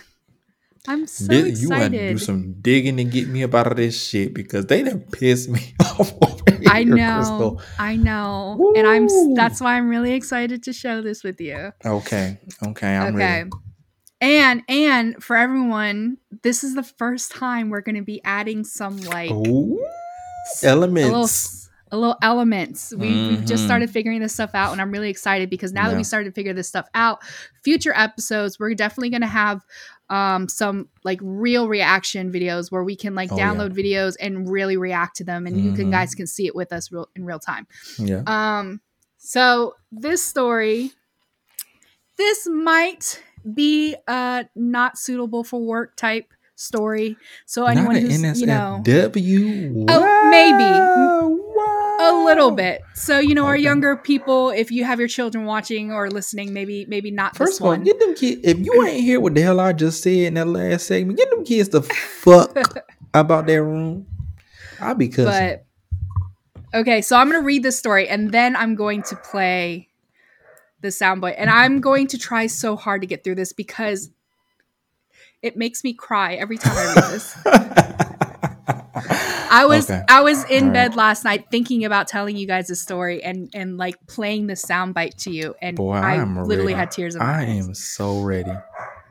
I'm so excited. you want to do some digging to get me up out of this shit because they done pissed me off over I here, know, Crystal. I know, and I'm. That's why I'm really excited to share this with you. Okay, okay, I'm okay, ready. and and for everyone, this is the first time we're going to be adding some like Ooh, s- a little, elements. a little elements. We, We've just mm-hmm. started figuring this stuff out, and I'm really excited because now that we started to figure this stuff out, future episodes we're definitely going to have um some like real reaction videos where we can like Oh, yeah. download videos and really react to them and you can Mhm. guys can see it with us real in real time Yeah. um, so this story, this might be a not suitable for work type story. So anyone Not who's you know NSFW. Oh, maybe. A little bit. So you know our younger people, if you have your children watching or listening, maybe maybe not First this of all, one. get them kids. If you ain't hear what the hell I just said in that last segment, get them kids the fuck about their room. I'll be cussing. but okay, so I'm gonna read this story and then I'm going to play the soundbite, and I'm going to try so hard to get through this because it makes me cry every time I read this. I was Okay. I was in All right. bed last night thinking about telling you guys a story and and like playing the soundbite to you, and Boy, I I'm literally ready. had tears in my I eyes. am so ready.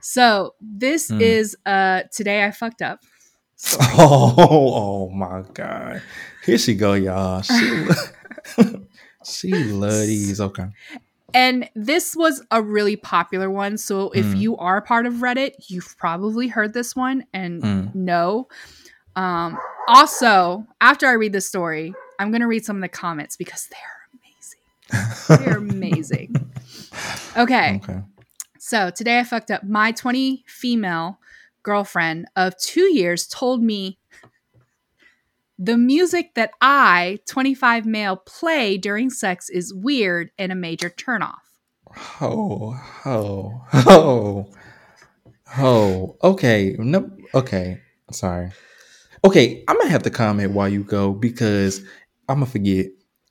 So this Mm. is uh today I fucked up. story. Oh, oh my god. Here she go, y'all. She she love. Okay. And this was a really popular one. So if Mm. you are part of Reddit, you've probably heard this one and Mm. know. Um, also, after I read this story, I'm going to read some of the comments because they're amazing. They're amazing. Okay. Okay. So today I fucked up. My 20 female girlfriend of two years told me the music that I, 25 male, play during sex is weird and a major turnoff. Oh, oh, oh, oh. Okay. No. Okay. Sorry. Okay. I'm gonna have to comment while you go because I'm gonna forget.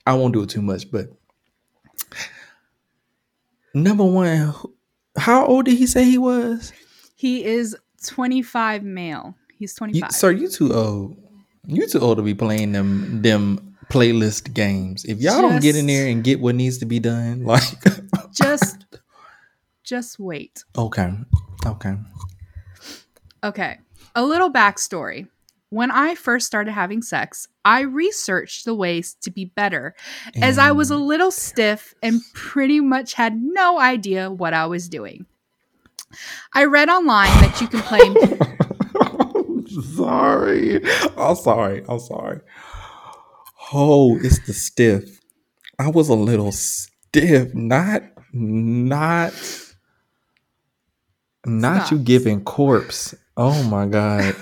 I won't do it too much, but number one, how old did he say he was? He is 25 male. He's You, 25. sir, you too old. You too old to be playing them them playlist games. If y'all don't get in there and get what needs to be done, like just just wait. okay, okay. Okay. A little backstory. When I first started having sex, I researched the ways to be better as I was a And- little stiff and pretty much had no idea what I was doing. I read online that you can play. Sorry. I'm sorry. I'm sorry. Oh, it's the stiff. I was a little stiff. Not, not, not Stop. you giving corpse. Oh my god.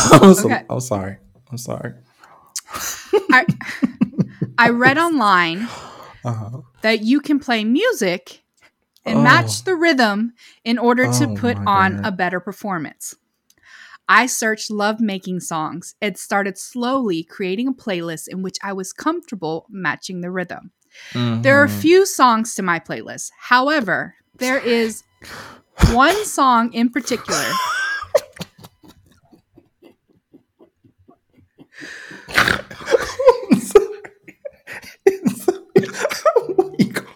I'm, so- Okay. I'm sorry. I'm sorry. I, I read online Uh-huh. that you can play music and Oh. match the rhythm in order to Oh put on God. a better performance. I searched love making songs and started slowly creating a playlist in which I was comfortable matching the rhythm. There are Mhm. few songs to my playlist. However, there is one song in particular. I'm sorry. It's sorry. Oh my God.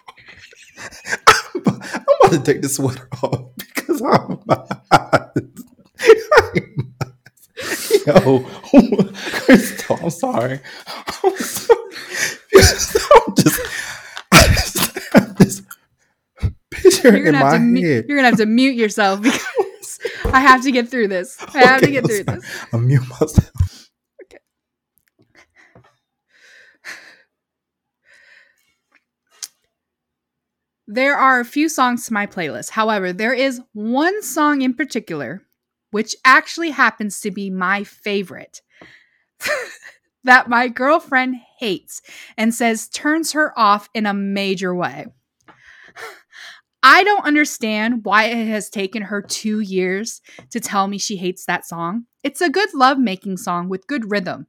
I'm, I'm about to take the sweater off because I'm Yo, Crystal, I'm sorry. I'm sorry. I'm just, I just picture You're in my to head. you're gonna have to mute yourself because I have to get through this. I have to get I'm through this. I'm mute myself. There are a few songs to my playlist. However, there is one song in particular, which actually happens to be my favorite, that my girlfriend hates and says turns her off in a major way. I don't understand why it has taken her two years to tell me she hates that song. It's a good love making song with good rhythm.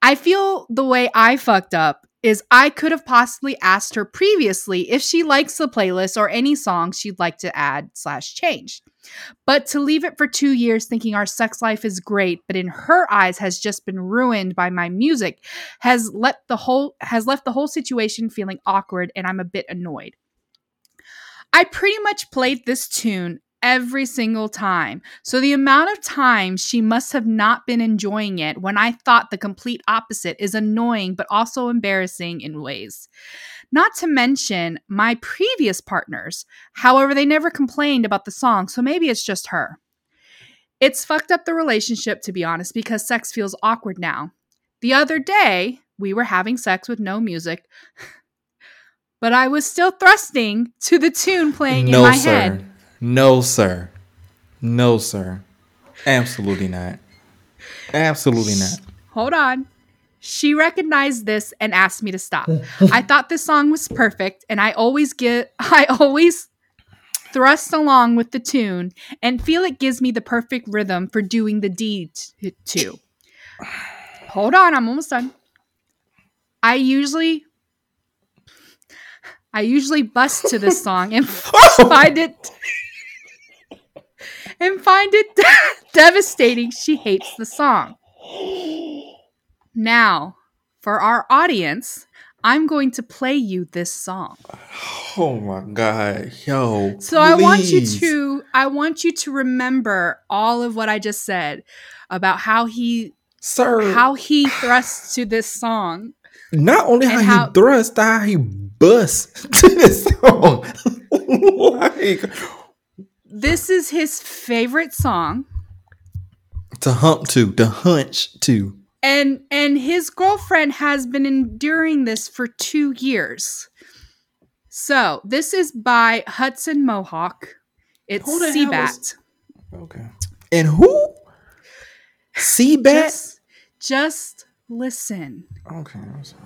I feel the way I fucked up is I could have possibly asked her previously if she likes the playlist or any songs she'd like to add slash change. But to leave it for two years thinking our sex life is great, but in her eyes has just been ruined by my music, has let the whole has left the whole situation feeling awkward and I'm a bit annoyed. I pretty much played this tune every single time. So the amount of times she must have not been enjoying it when I thought the complete opposite is annoying but also embarrassing in ways. Not to mention my previous partners. However, they never complained about the song, so maybe it's just her. It's fucked up the relationship, to be honest, because sex feels awkward now. The other day, we were having sex with no music, but I was still thrusting to the tune playing no, in my sir. head. No, sir. No, sir. Absolutely not. Absolutely not. Hold on. She recognized this and asked me to stop. I thought this song was perfect and I always get I always thrust along with the tune and feel it gives me the perfect rhythm for doing the deed t- to. Hold on, I'm almost done. I usually I usually bust to this song and find it and find it devastating she hates the song. Now, for our audience, I'm going to play you this song. Oh my god, yo. So I want you to I want you to remember all of what I just said about how he sir. how he thrusts to this song. not only how and he how- thrust, how he bust to this song. like This is his favorite song. to hump to, to hunch to. and and his girlfriend has been enduring this for two years so this is by Hudson Mohawke it's Who the Cbat is- Okay. And who? Cbat? just, just listen Okay, I'm sorry.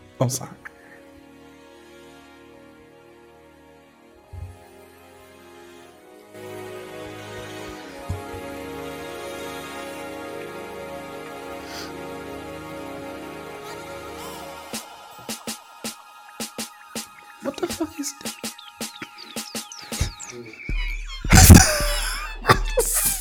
I'm sorry. What the fuck is that?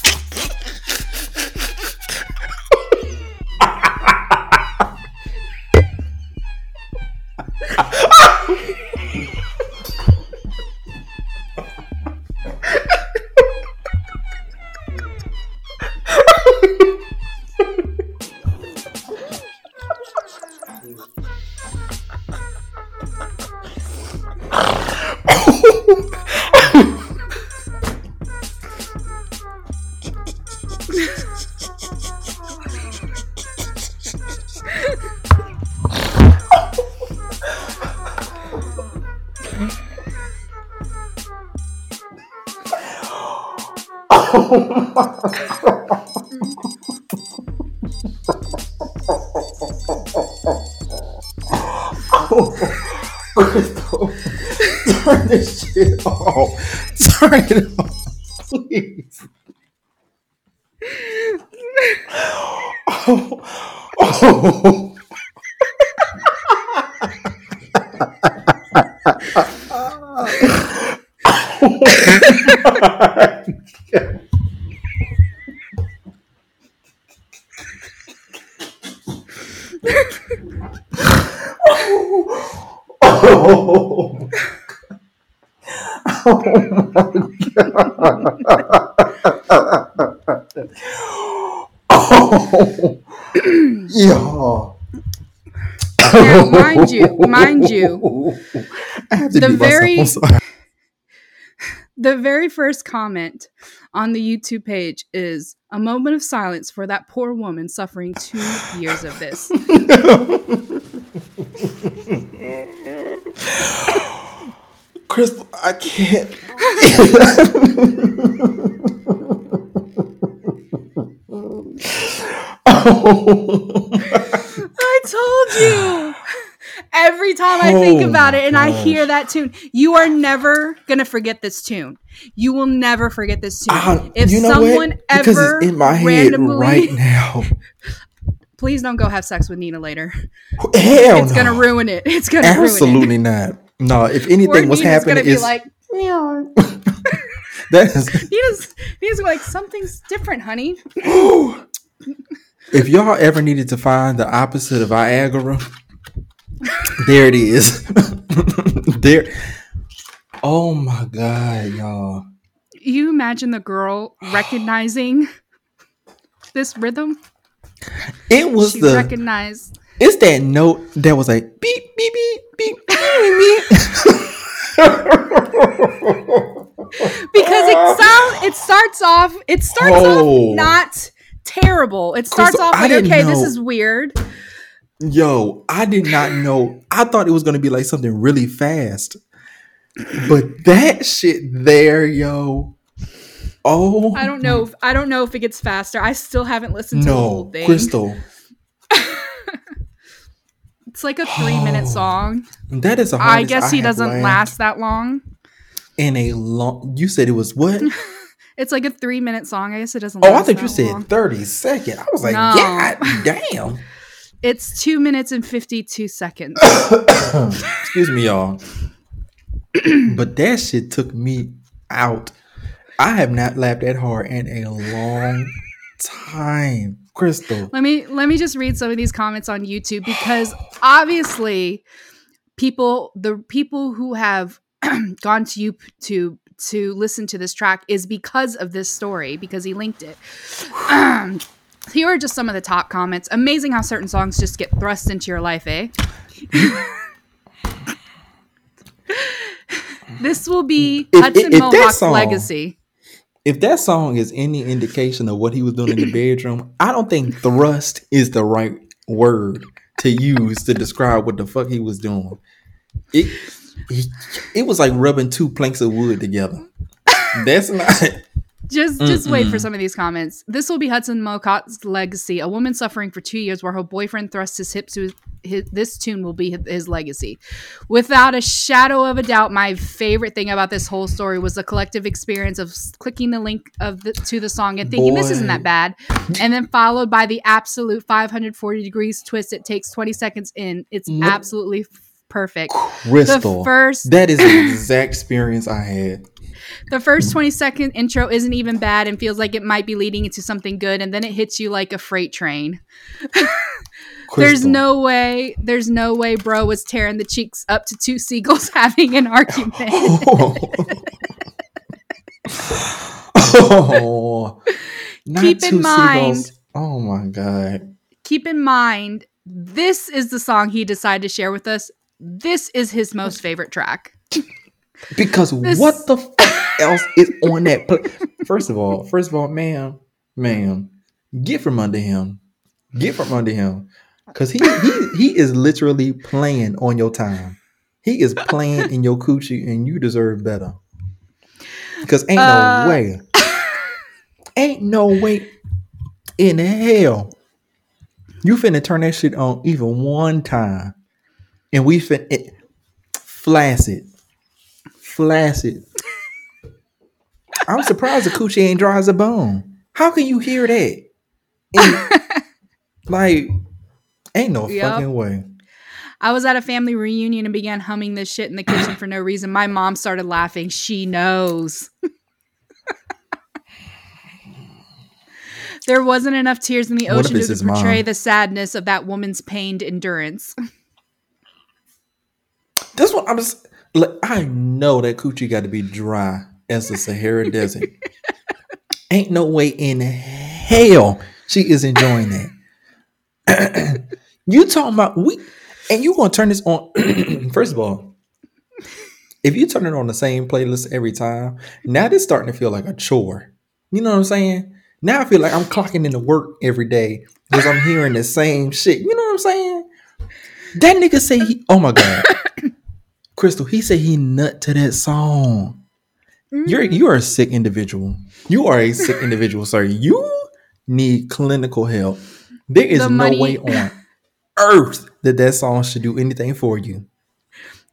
you I have to The very- the very first comment on the youtube page is a moment of silence for that poor woman suffering two years of this Crystal, I can't. oh. I told you. Every time I think Oh about it and I hear that tune, you are never gonna forget this tune. You will never forget this tune. I- if you know someone what? Because ever it's in my head randomly, right now. please don't go have sex with Nina later. Hell It's no. gonna ruin it. It's gonna ruin it. Absolutely not. No, if Poor anything was Nina's happening, gonna be is like, that is. Nina's, Nina's like, something's different, honey. if y'all ever needed to find the opposite of Viagra, there it is. there. Oh my god, y'all. You imagine the girl recognizing this rhythm? It was She the. recognized. it's that note that was like beep beep beep beep beep beep. because it sound it starts off it starts Oh. off not terrible. It starts off like okay, this is weird. Yo, I did not know. I thought it was gonna be like something really fast, but that shit there, yo. Oh, I don't know if I don't know if it gets faster. I still haven't listened to the whole No, thing. Crystal, It's like a three minute Oh. song. that is a. I guess he doesn't last that long. in a long. You said it was what? It's like a three minute song. I guess it doesn't. Oh, I thought you said long. thirty second. I was like, No. God damn. It's two minutes and fifty two seconds. Excuse me, y'all. but that shit took me out. I have not laughed that hard in a long time. Crystal. let me let me just read some of these comments on YouTube because obviously people the people who have gone to you to to listen to this track is because of this story because he linked it. Here are just some of the top comments. Amazing how certain songs just get thrust into your life, eh? this will be If- Hudson if Mohawke's song- legacy. If that song is any indication of what he was doing in the bedroom, I don't think thrust is the right word to use to describe what the fuck he was doing. It it was like rubbing two planks of wood together. That's not Just just wait for some of these comments. This will be Hudson Mohawke's legacy. A woman suffering for two years while her boyfriend thrusts his hips to his, his this tune will be his, legacy. Without a shadow of a doubt, my favorite thing about this whole story was the collective experience of clicking the link of the, to the song and thinking this isn't that bad, and then followed by the absolute 540 degrees twist. It takes 20 seconds in. It's absolutely perfect. crystal. The first that is the exact experience I had. The first 20 second intro isn't even bad and feels like it might be leading into something good and then it hits you like a freight train. There's no way there's no way bro was tearing the cheeks up to two seagulls having an argument. Oh, Keep in mind- seagulls. Oh my god. keep in mind this is the song he decided to share with us. This is his most favorite track Because This- what the fuck else is on that? Pl- first of all, first of all, ma'am, ma'am, get from under him. Get from under him. Cause he he he is literally playing on your time. He is playing in your coochie, and you deserve better. Cause ain't Uh, no way, ain't no way in hell you finna turn that shit on even one time, and we fin it, flaccid, flaccid. I'm surprised the coochie ain't dry as a bone. How can you hear that? And, like, ain't no Yup. fucking way. I was at a family reunion and began humming this shit in the kitchen for no reason. My mom started laughing. She knows. there wasn't enough tears in the ocean to portray mom? the sadness of that woman's pained endurance. That's what I'm. s- Like, I know that coochie got to be dry as the Sahara Desert. Ain't no way in hell she is enjoying that. you talking about we, and you gonna turn this on? First of all, if you turn it on the same playlist every time, now this starting to feel like a chore. You know what I'm saying? Now I feel like I'm clocking into work every day because I'm hearing the same shit. You know what I'm saying? That nigga say he. Oh my god. Crystal, he said he nut to that song. You're Mm. you are a sick individual. You are a sick individual, sir. You need clinical help. There is The no way on earth that that song should do anything for you.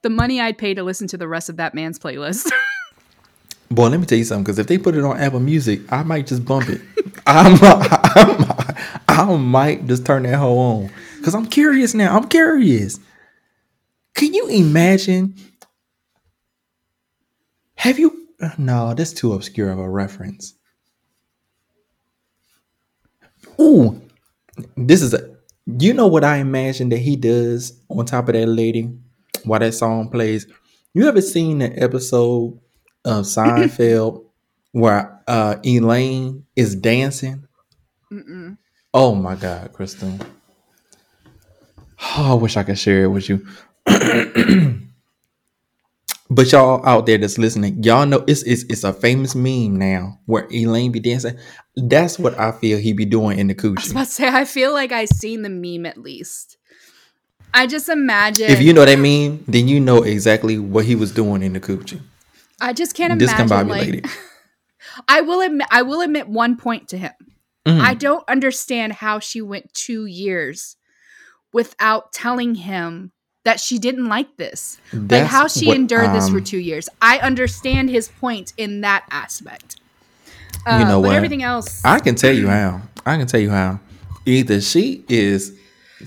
the money I'd pay to listen to the rest of that man's playlist. Boy, let me tell you something. Because if they put it on Apple Music, I might just bump it. I'm, I'm, I might just turn that hoe on. Because I'm curious now. I'm curious. Can you imagine? Have you? No, that's too obscure of a reference. Ooh, this is a. You know what I imagine that he does on top of that lady while that song plays? You ever seen the episode of Seinfeld where uh, Elaine is dancing? Mm-mm. Oh my God, Crystal. Oh, I wish I could share it with you. but y'all out there that's listening, y'all know it's, it's it's a famous meme now where Elaine be dancing. That's what I feel he be doing in the I was coochie. about to say, I feel like I seen the meme at least. I just imagine. If you know that meme, then you know exactly what he was doing in the coochie. I just can't imagine. Discombobulated. Like, I will admit. I will admit one point to him. Mm. I don't understand how she went two years without telling him that she didn't like this. like how she what, endured this for um, two years. I understand his point in that aspect. Uh, You know but what? everything else, I can tell you how. I can tell you how. Either she is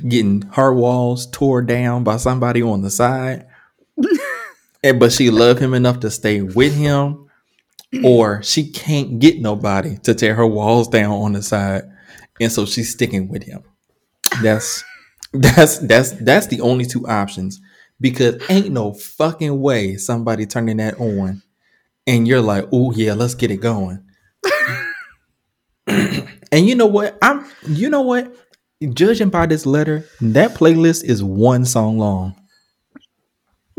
getting her walls tore down by somebody on the side, and but she loved him enough to stay with him, or she can't get nobody to tear her walls down on the side, and so she's sticking with him. That's that's that's that's the only two options because ain't no fucking way somebody turning that on, and you're like, oh yeah, let's get it going. And you know what? I'm you know what? Judging by this letter, that playlist is one song long.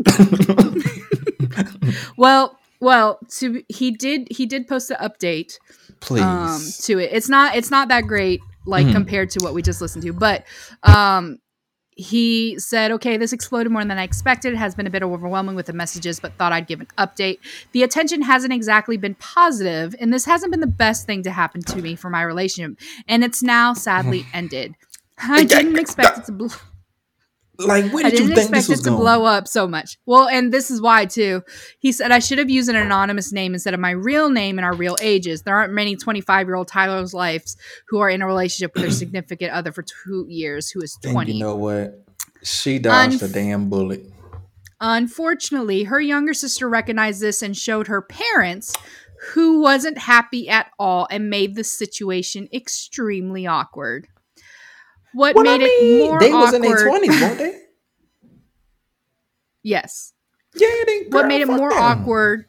well, well, to he did he did post an update Please. um to it. It's not it's not that great like Mhm. compared to what we just listened to, but um he said, okay, this exploded more than I expected. It has been a bit overwhelming with the messages, but thought I'd give an update. The attention hasn't exactly been positive, and this hasn't been the best thing to happen to me for my relationship. And it's now sadly ended. I didn't expect it to blow. Like where I did you didn't think this expect was it to going? blow up so much. Well, and this is why too. He said I should have used an anonymous name instead of my real name and our real ages. There aren't many 25 year old Tyler's lives who are in a relationship with their significant other for two years who is 20. And you know what? She dodged Unf- a damn bullet. Unfortunately, her younger sister recognized this and showed her parents, who wasn't happy at all and made the situation extremely awkward. What made I it mean, more they awkward? was in their twenties, weren't they? yes. Yeah, they. what made it more them. awkward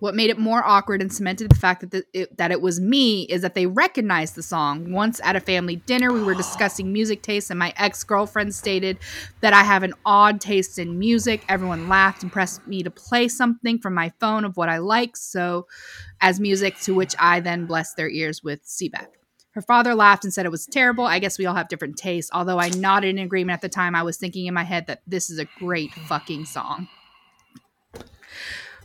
what made it more awkward and cemented the fact that the, it, that it was me is that they recognized the song once at a family dinner we were discussing music tastes and my ex-girlfriend stated that i have an odd taste in music everyone laughed and pressed me to play something from my phone of what i like so as music to which i then blessed their ears with Cbat her father laughed and said it was terrible. I guess we all have different tastes. Although I nodded in agreement at the time, I was thinking in my head that this is a great fucking song.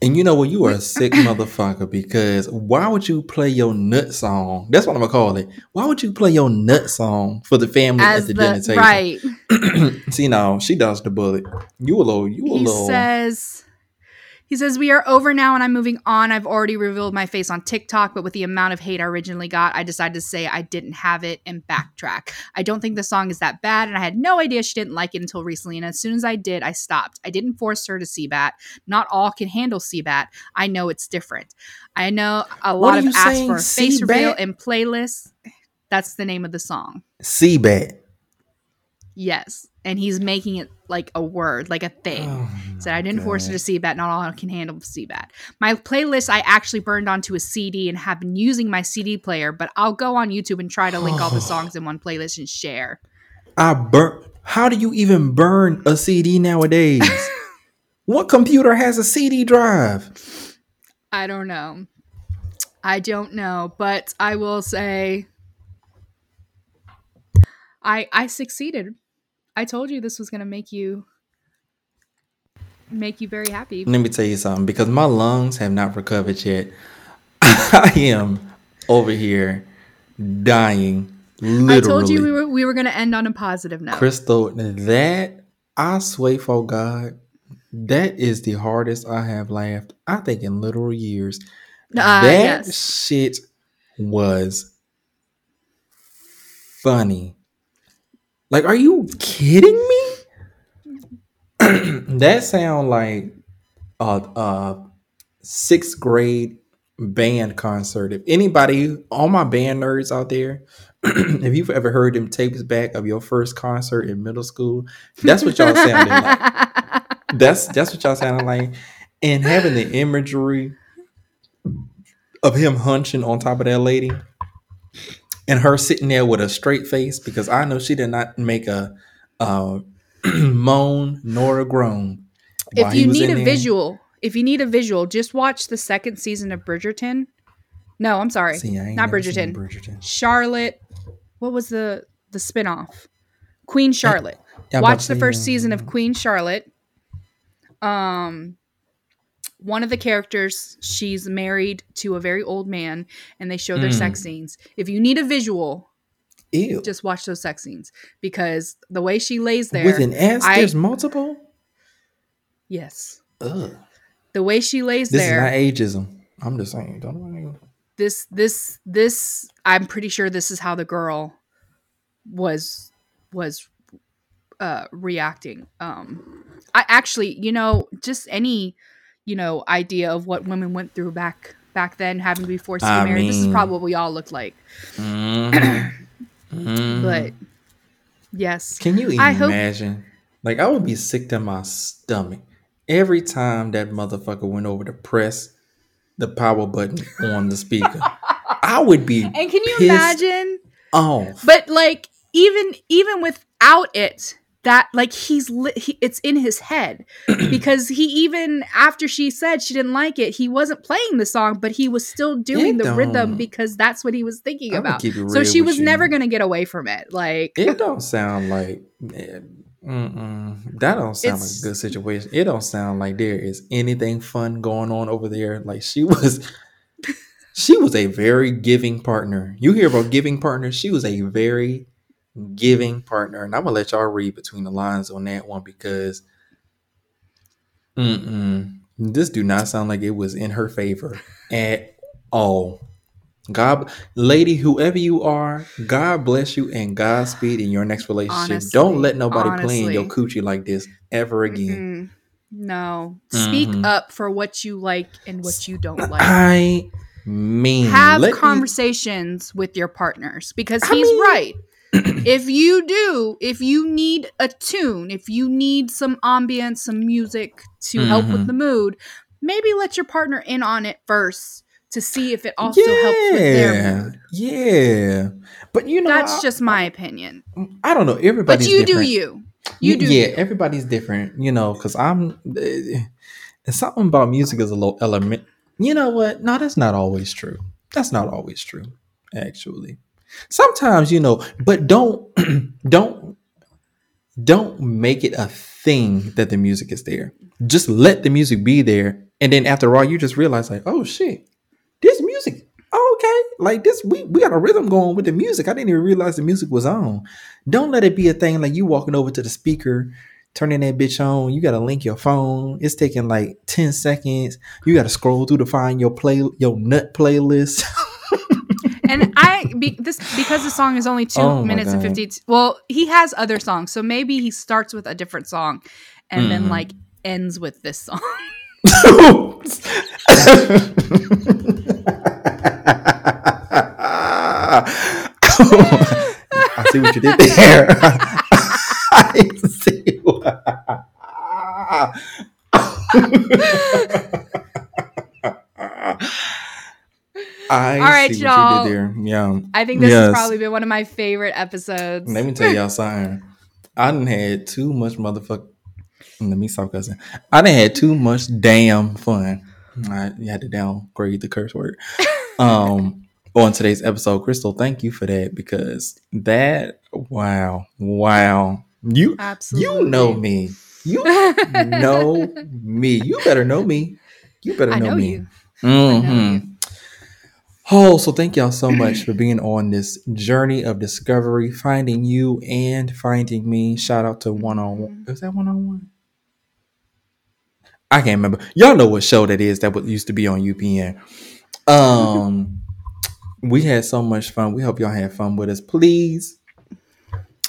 And you know what? You are a sick motherfucker because why would you play your nut song? That's what I'm gonna call it. Why would you play your nut song for the family As at the, the, dinner table? right, See, now she dodged the bullet. You a little. You a he little. says he says we are over now and i'm moving on. I've already revealed my face on tiktok but with the amount of hate i originally got i decided to say i didn't have it and backtrack. I don't think the song is that bad and i had no idea she didn't like it until recently. And as soon as i did i stopped. I didn't force her to cbat not all can handle cbat i know it's different. I know a lot of you ask saying, for a face reveal and playlists. That's the name of the song. Cbat. yes and he's making it like a word like a thing Oh, Said I didn't force her to see CBAT. Not all can handle CBAT. My playlist I actually burned onto a CD and have been using my CD player, but I'll go on YouTube and try to link all the songs in one playlist and share. I burn. How do you even burn a CD nowadays? what computer has a CD drive? I don't know. I don't know, but I will say I I succeeded. I told you this was going to make you make you very happy. Let me tell you something because my lungs have not recovered yet. I am over here dying. Literally. I told you we were we were gonna end on a positive note. Crystal, that I swear for God, that is the hardest I have laughed. I think in literal years. Uh, that yes. shit was funny. Like, are you kidding me? that sound like a, a sixth grade band concert. If anybody, all my band nerds out there, if you've ever heard them tapes back of your first concert in middle school, that's what y'all sounded like. That's that's what y'all sounded like. And having the imagery of him hunching on top of that lady and her sitting there with a straight face because I know she did not make a uh, moan nor a groan. if you need a there. visual, if you need a visual, just watch the second season of Bridgerton. No, I'm sorry. See, Not Bridgerton. Bridgerton. Charlotte. What was the the spinoff? Queen Charlotte. Watch the first uh, season of Queen Charlotte. Um one of the characters, she's married to a very old man and they show their Mm. sex scenes. If you need a visual, Ew. just watch those sex scenes because the way she lays there With an S, I- there's multiple. Yes. Ugh. The way she lays This there is not ageism. I'm just saying. Don't know. this this this i'm pretty sure this is how the girl was was uh reacting um i actually you know just any you know idea of what women went through back back then having to be forced to I be married this is probably what we all looked like Mhm. Mhm. but yes Can you I hope- imagine? Like I would be sick to my stomach every time that motherfucker went over to press the power button on the speaker. I would be and can you imagine Oh, but like even even without it that like he's li- he, it's in his head because he even after she said she didn't like it he wasn't playing the song but he was still doing It the rhythm because that's what he was thinking I'ma about so she was you. never going to get away from it like It don't sound like eh, mm-mm. that don't sound like a good situation. It don't sound like there is anything fun going on over there. Like she was she was a very giving partner. You hear about giving partners? She was a very giving partner. And I'm gonna let y'all read between the lines on that one because mm-mm, this do not sound like it was in her favor at all. God, lady, whoever you are, God bless you and Godspeed in your next relationship. Honestly, Don't let nobody play in your coochie like this ever again. mm, no speak Mhm. up for what you like and what you don't like I mean, have let me- conversations with your partners because I he's mean- right. If you do, if you need a tune, if you need some ambience, some music to help with Mhm. the mood, maybe let your partner in on it first to see if it also helps with their yeah, mood. yeah. But you know, That's I, just my opinion. I don't know. Everybody's But you do you. You do yeah you. everybody's different you know because i'm eh, something about music is a little element you know what no that's not always true that's not always true actually sometimes you know but don't don't don't make it a thing that the music is there. Just let the music be there. And then after all you just realize like oh shit this music okay. Like this we, we got a rhythm going with the music. I didn't even realize the music was on. Don't let it be a thing like you walking over to the speaker turning that bitch on. You gotta link your phone. It's taking like 10 seconds. You gotta scroll through to find your play your nut playlist And I be, this because the song is only two Oh minutes and fifty. Well, he has other songs, so maybe he starts with a different song, and then Mhm. like ends with this song. I see what you did there. I see what. I All right, see y'all. what you did there. Yeah. I think this Yes. has probably been one of my favorite episodes. Let me tell y'all something. I didn't had too much motherfucker. Let me stop cussing. I didn't had too much damn fun. I you had to downgrade the curse word. Um, on today's episode, Crystal, thank you for that because that wow, wow. You Absolutely. you know me. You know me. You better know me. You better I know, know me. you. know Mhm. you. Oh, so thank y'all so much for being on this journey of discovery, finding you and finding me. Shout out to one on one. Is that one on one? I can't remember. Y'all know what show that is that used to be on UPN. Um, we had so much fun. We hope y'all had fun with us. Please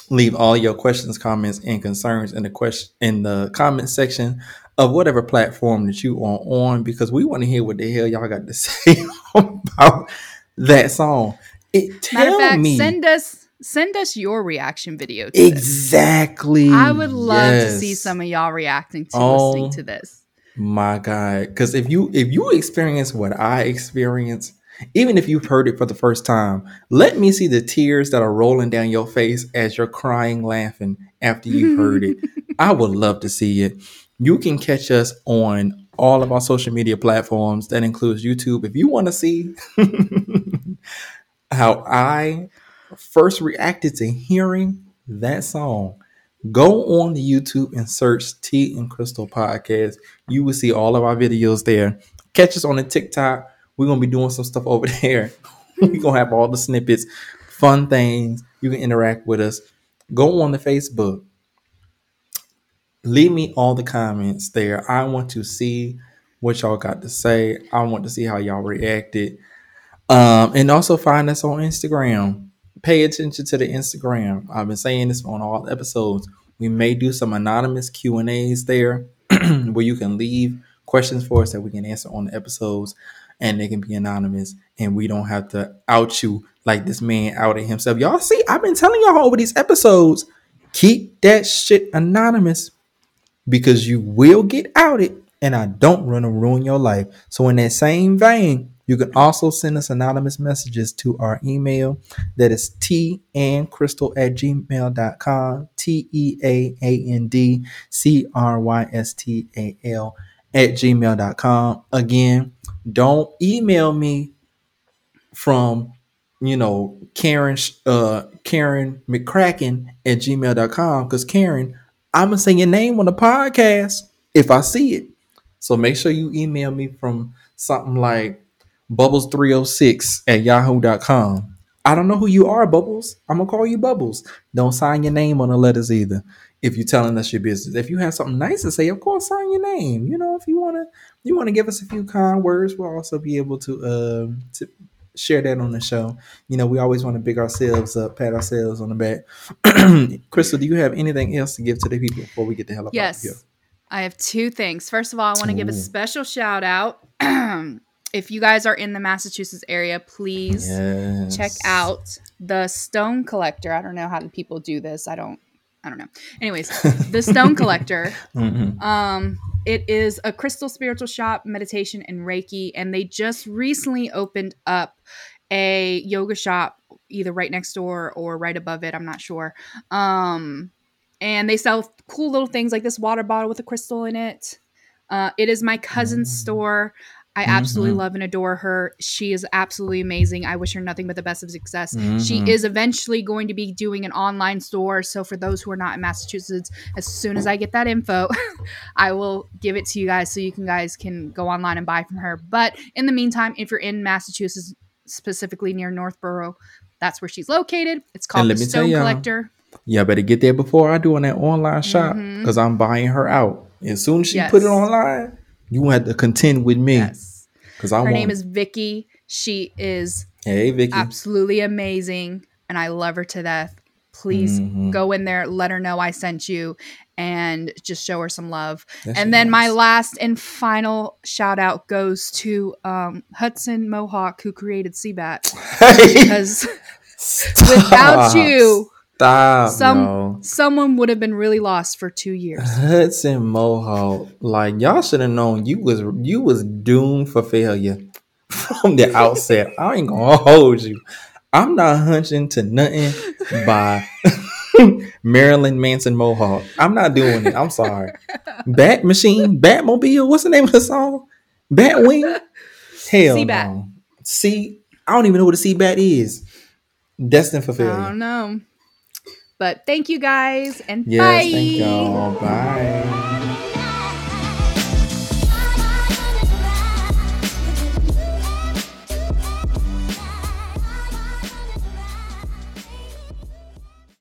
leave all your questions, comments, and concerns in the question in the comment section of whatever platform that you are on because we want to hear what the hell y'all got to say about that song. It tell fact, me send us send us your reaction video to this. exactly. I would love to see some of y'all reacting to Oh. listening to this. My God, because if you if you experience what I experience, even if you've heard it for the first time, let me see the tears that are rolling down your face as you're crying, laughing after you've heard it. I would love to see it. You can catch us on all of our social media platforms. That includes YouTube. If you want to see how I first reacted to hearing that song, go on the YouTube and search Tea and Crystal Podcast. You will see all of our videos there. Catch us on the TikTok. We're gonna be doing some stuff over there. We're gonna have all the snippets, fun things. You can interact with us. Go on the Facebook. Leave me all the comments there. I want to see what y'all got to say. I want to see how y'all reacted. Um, and also find us on Instagram. Pay attention to the Instagram. I've been saying this on all episodes. We may do some anonymous Q and A's there, where you can leave questions for us that we can answer on the episodes, and they can be anonymous, and we don't have to out you like this man outed himself. Y'all see, I've been telling y'all over these episodes, keep that shit anonymous because you will get outed and I don't want to ruin your life. So, in that same vein, you can also send us anonymous messages to our email that is tea and crystal at gmail.com. T E A A N D C R Y S T A L at gmail.com. Again, don't email me from you know Karen uh Karen McCracken at gmail.com because Karen, I'm gonna say your name on the podcast if I see it. So make sure you email me from something like bubbles306 at yahoo.com. I don't know who you are, Bubbles. I'm gonna call you Bubbles. Don't sign your name on the letters either. If you're telling us your business, if you have something nice to say, of course, sign your name. You know, if you wanna, you wanna give us a few kind words, we'll also be able to, um, to share that on the show. You know, we always want to big ourselves up, pat ourselves on the back. Crystal, do you have anything else to give to the people before we get the hell up out of here? Yes. I have two things. First of all, I want to give a special shout out. if you guys are in the Massachusetts area, please Yes. check out the Stone Collector. I don't know how do people do this. I don't I don't know. Anyways, the Stone Collector. Mhm. Um, it is a crystal spiritual shop, meditation and Reiki, and they just recently opened up a yoga shop either right next door or right above it. I'm not sure. Um, and they sell cool little things like this water bottle with a crystal in it. Uh, it is my cousin's Mm. store. I absolutely Mhm. love and adore her. She is absolutely amazing. I wish her nothing but the best of success. She Mhm. is eventually going to be doing an online store. So for those who are not in Massachusetts, as soon as I get that info, I will give it to you guys so you can guys can go online and buy from her. But in the meantime, if you're in Massachusetts, specifically near Northborough, that's where she's located. It's called the Stone y'all, Collector. Yeah, better get there before I do on that online shop because I'm buying her out. As soon as she Yes. put it online, you have to contend with me Yes. Because I Her want. name is Vicky. She is hey Vicky. absolutely amazing and I love her to death. Please Mhm. go in there, let her know I sent you, and just show her some love. That and then my last and final shout out goes to um, Hudson Mohawke, who created Cbat. Hey, Because without you, stop, some yo. someone would have been really lost for two years. Hudson Mohawke, like y'all should have known you was you was doomed for failure from the outset. I ain't gonna hold you. I'm not hunching to nothing by Marilyn Manson Mohawk. I'm not doing it. I'm sorry. Bat Machine, Batmobile. What's the name of the song? Batwing. Hell Cbat. no. See, I don't even know what a Cbat is. Destined for failure. I don't know. But thank you guys and Yes, bye. thank y'all. Bye.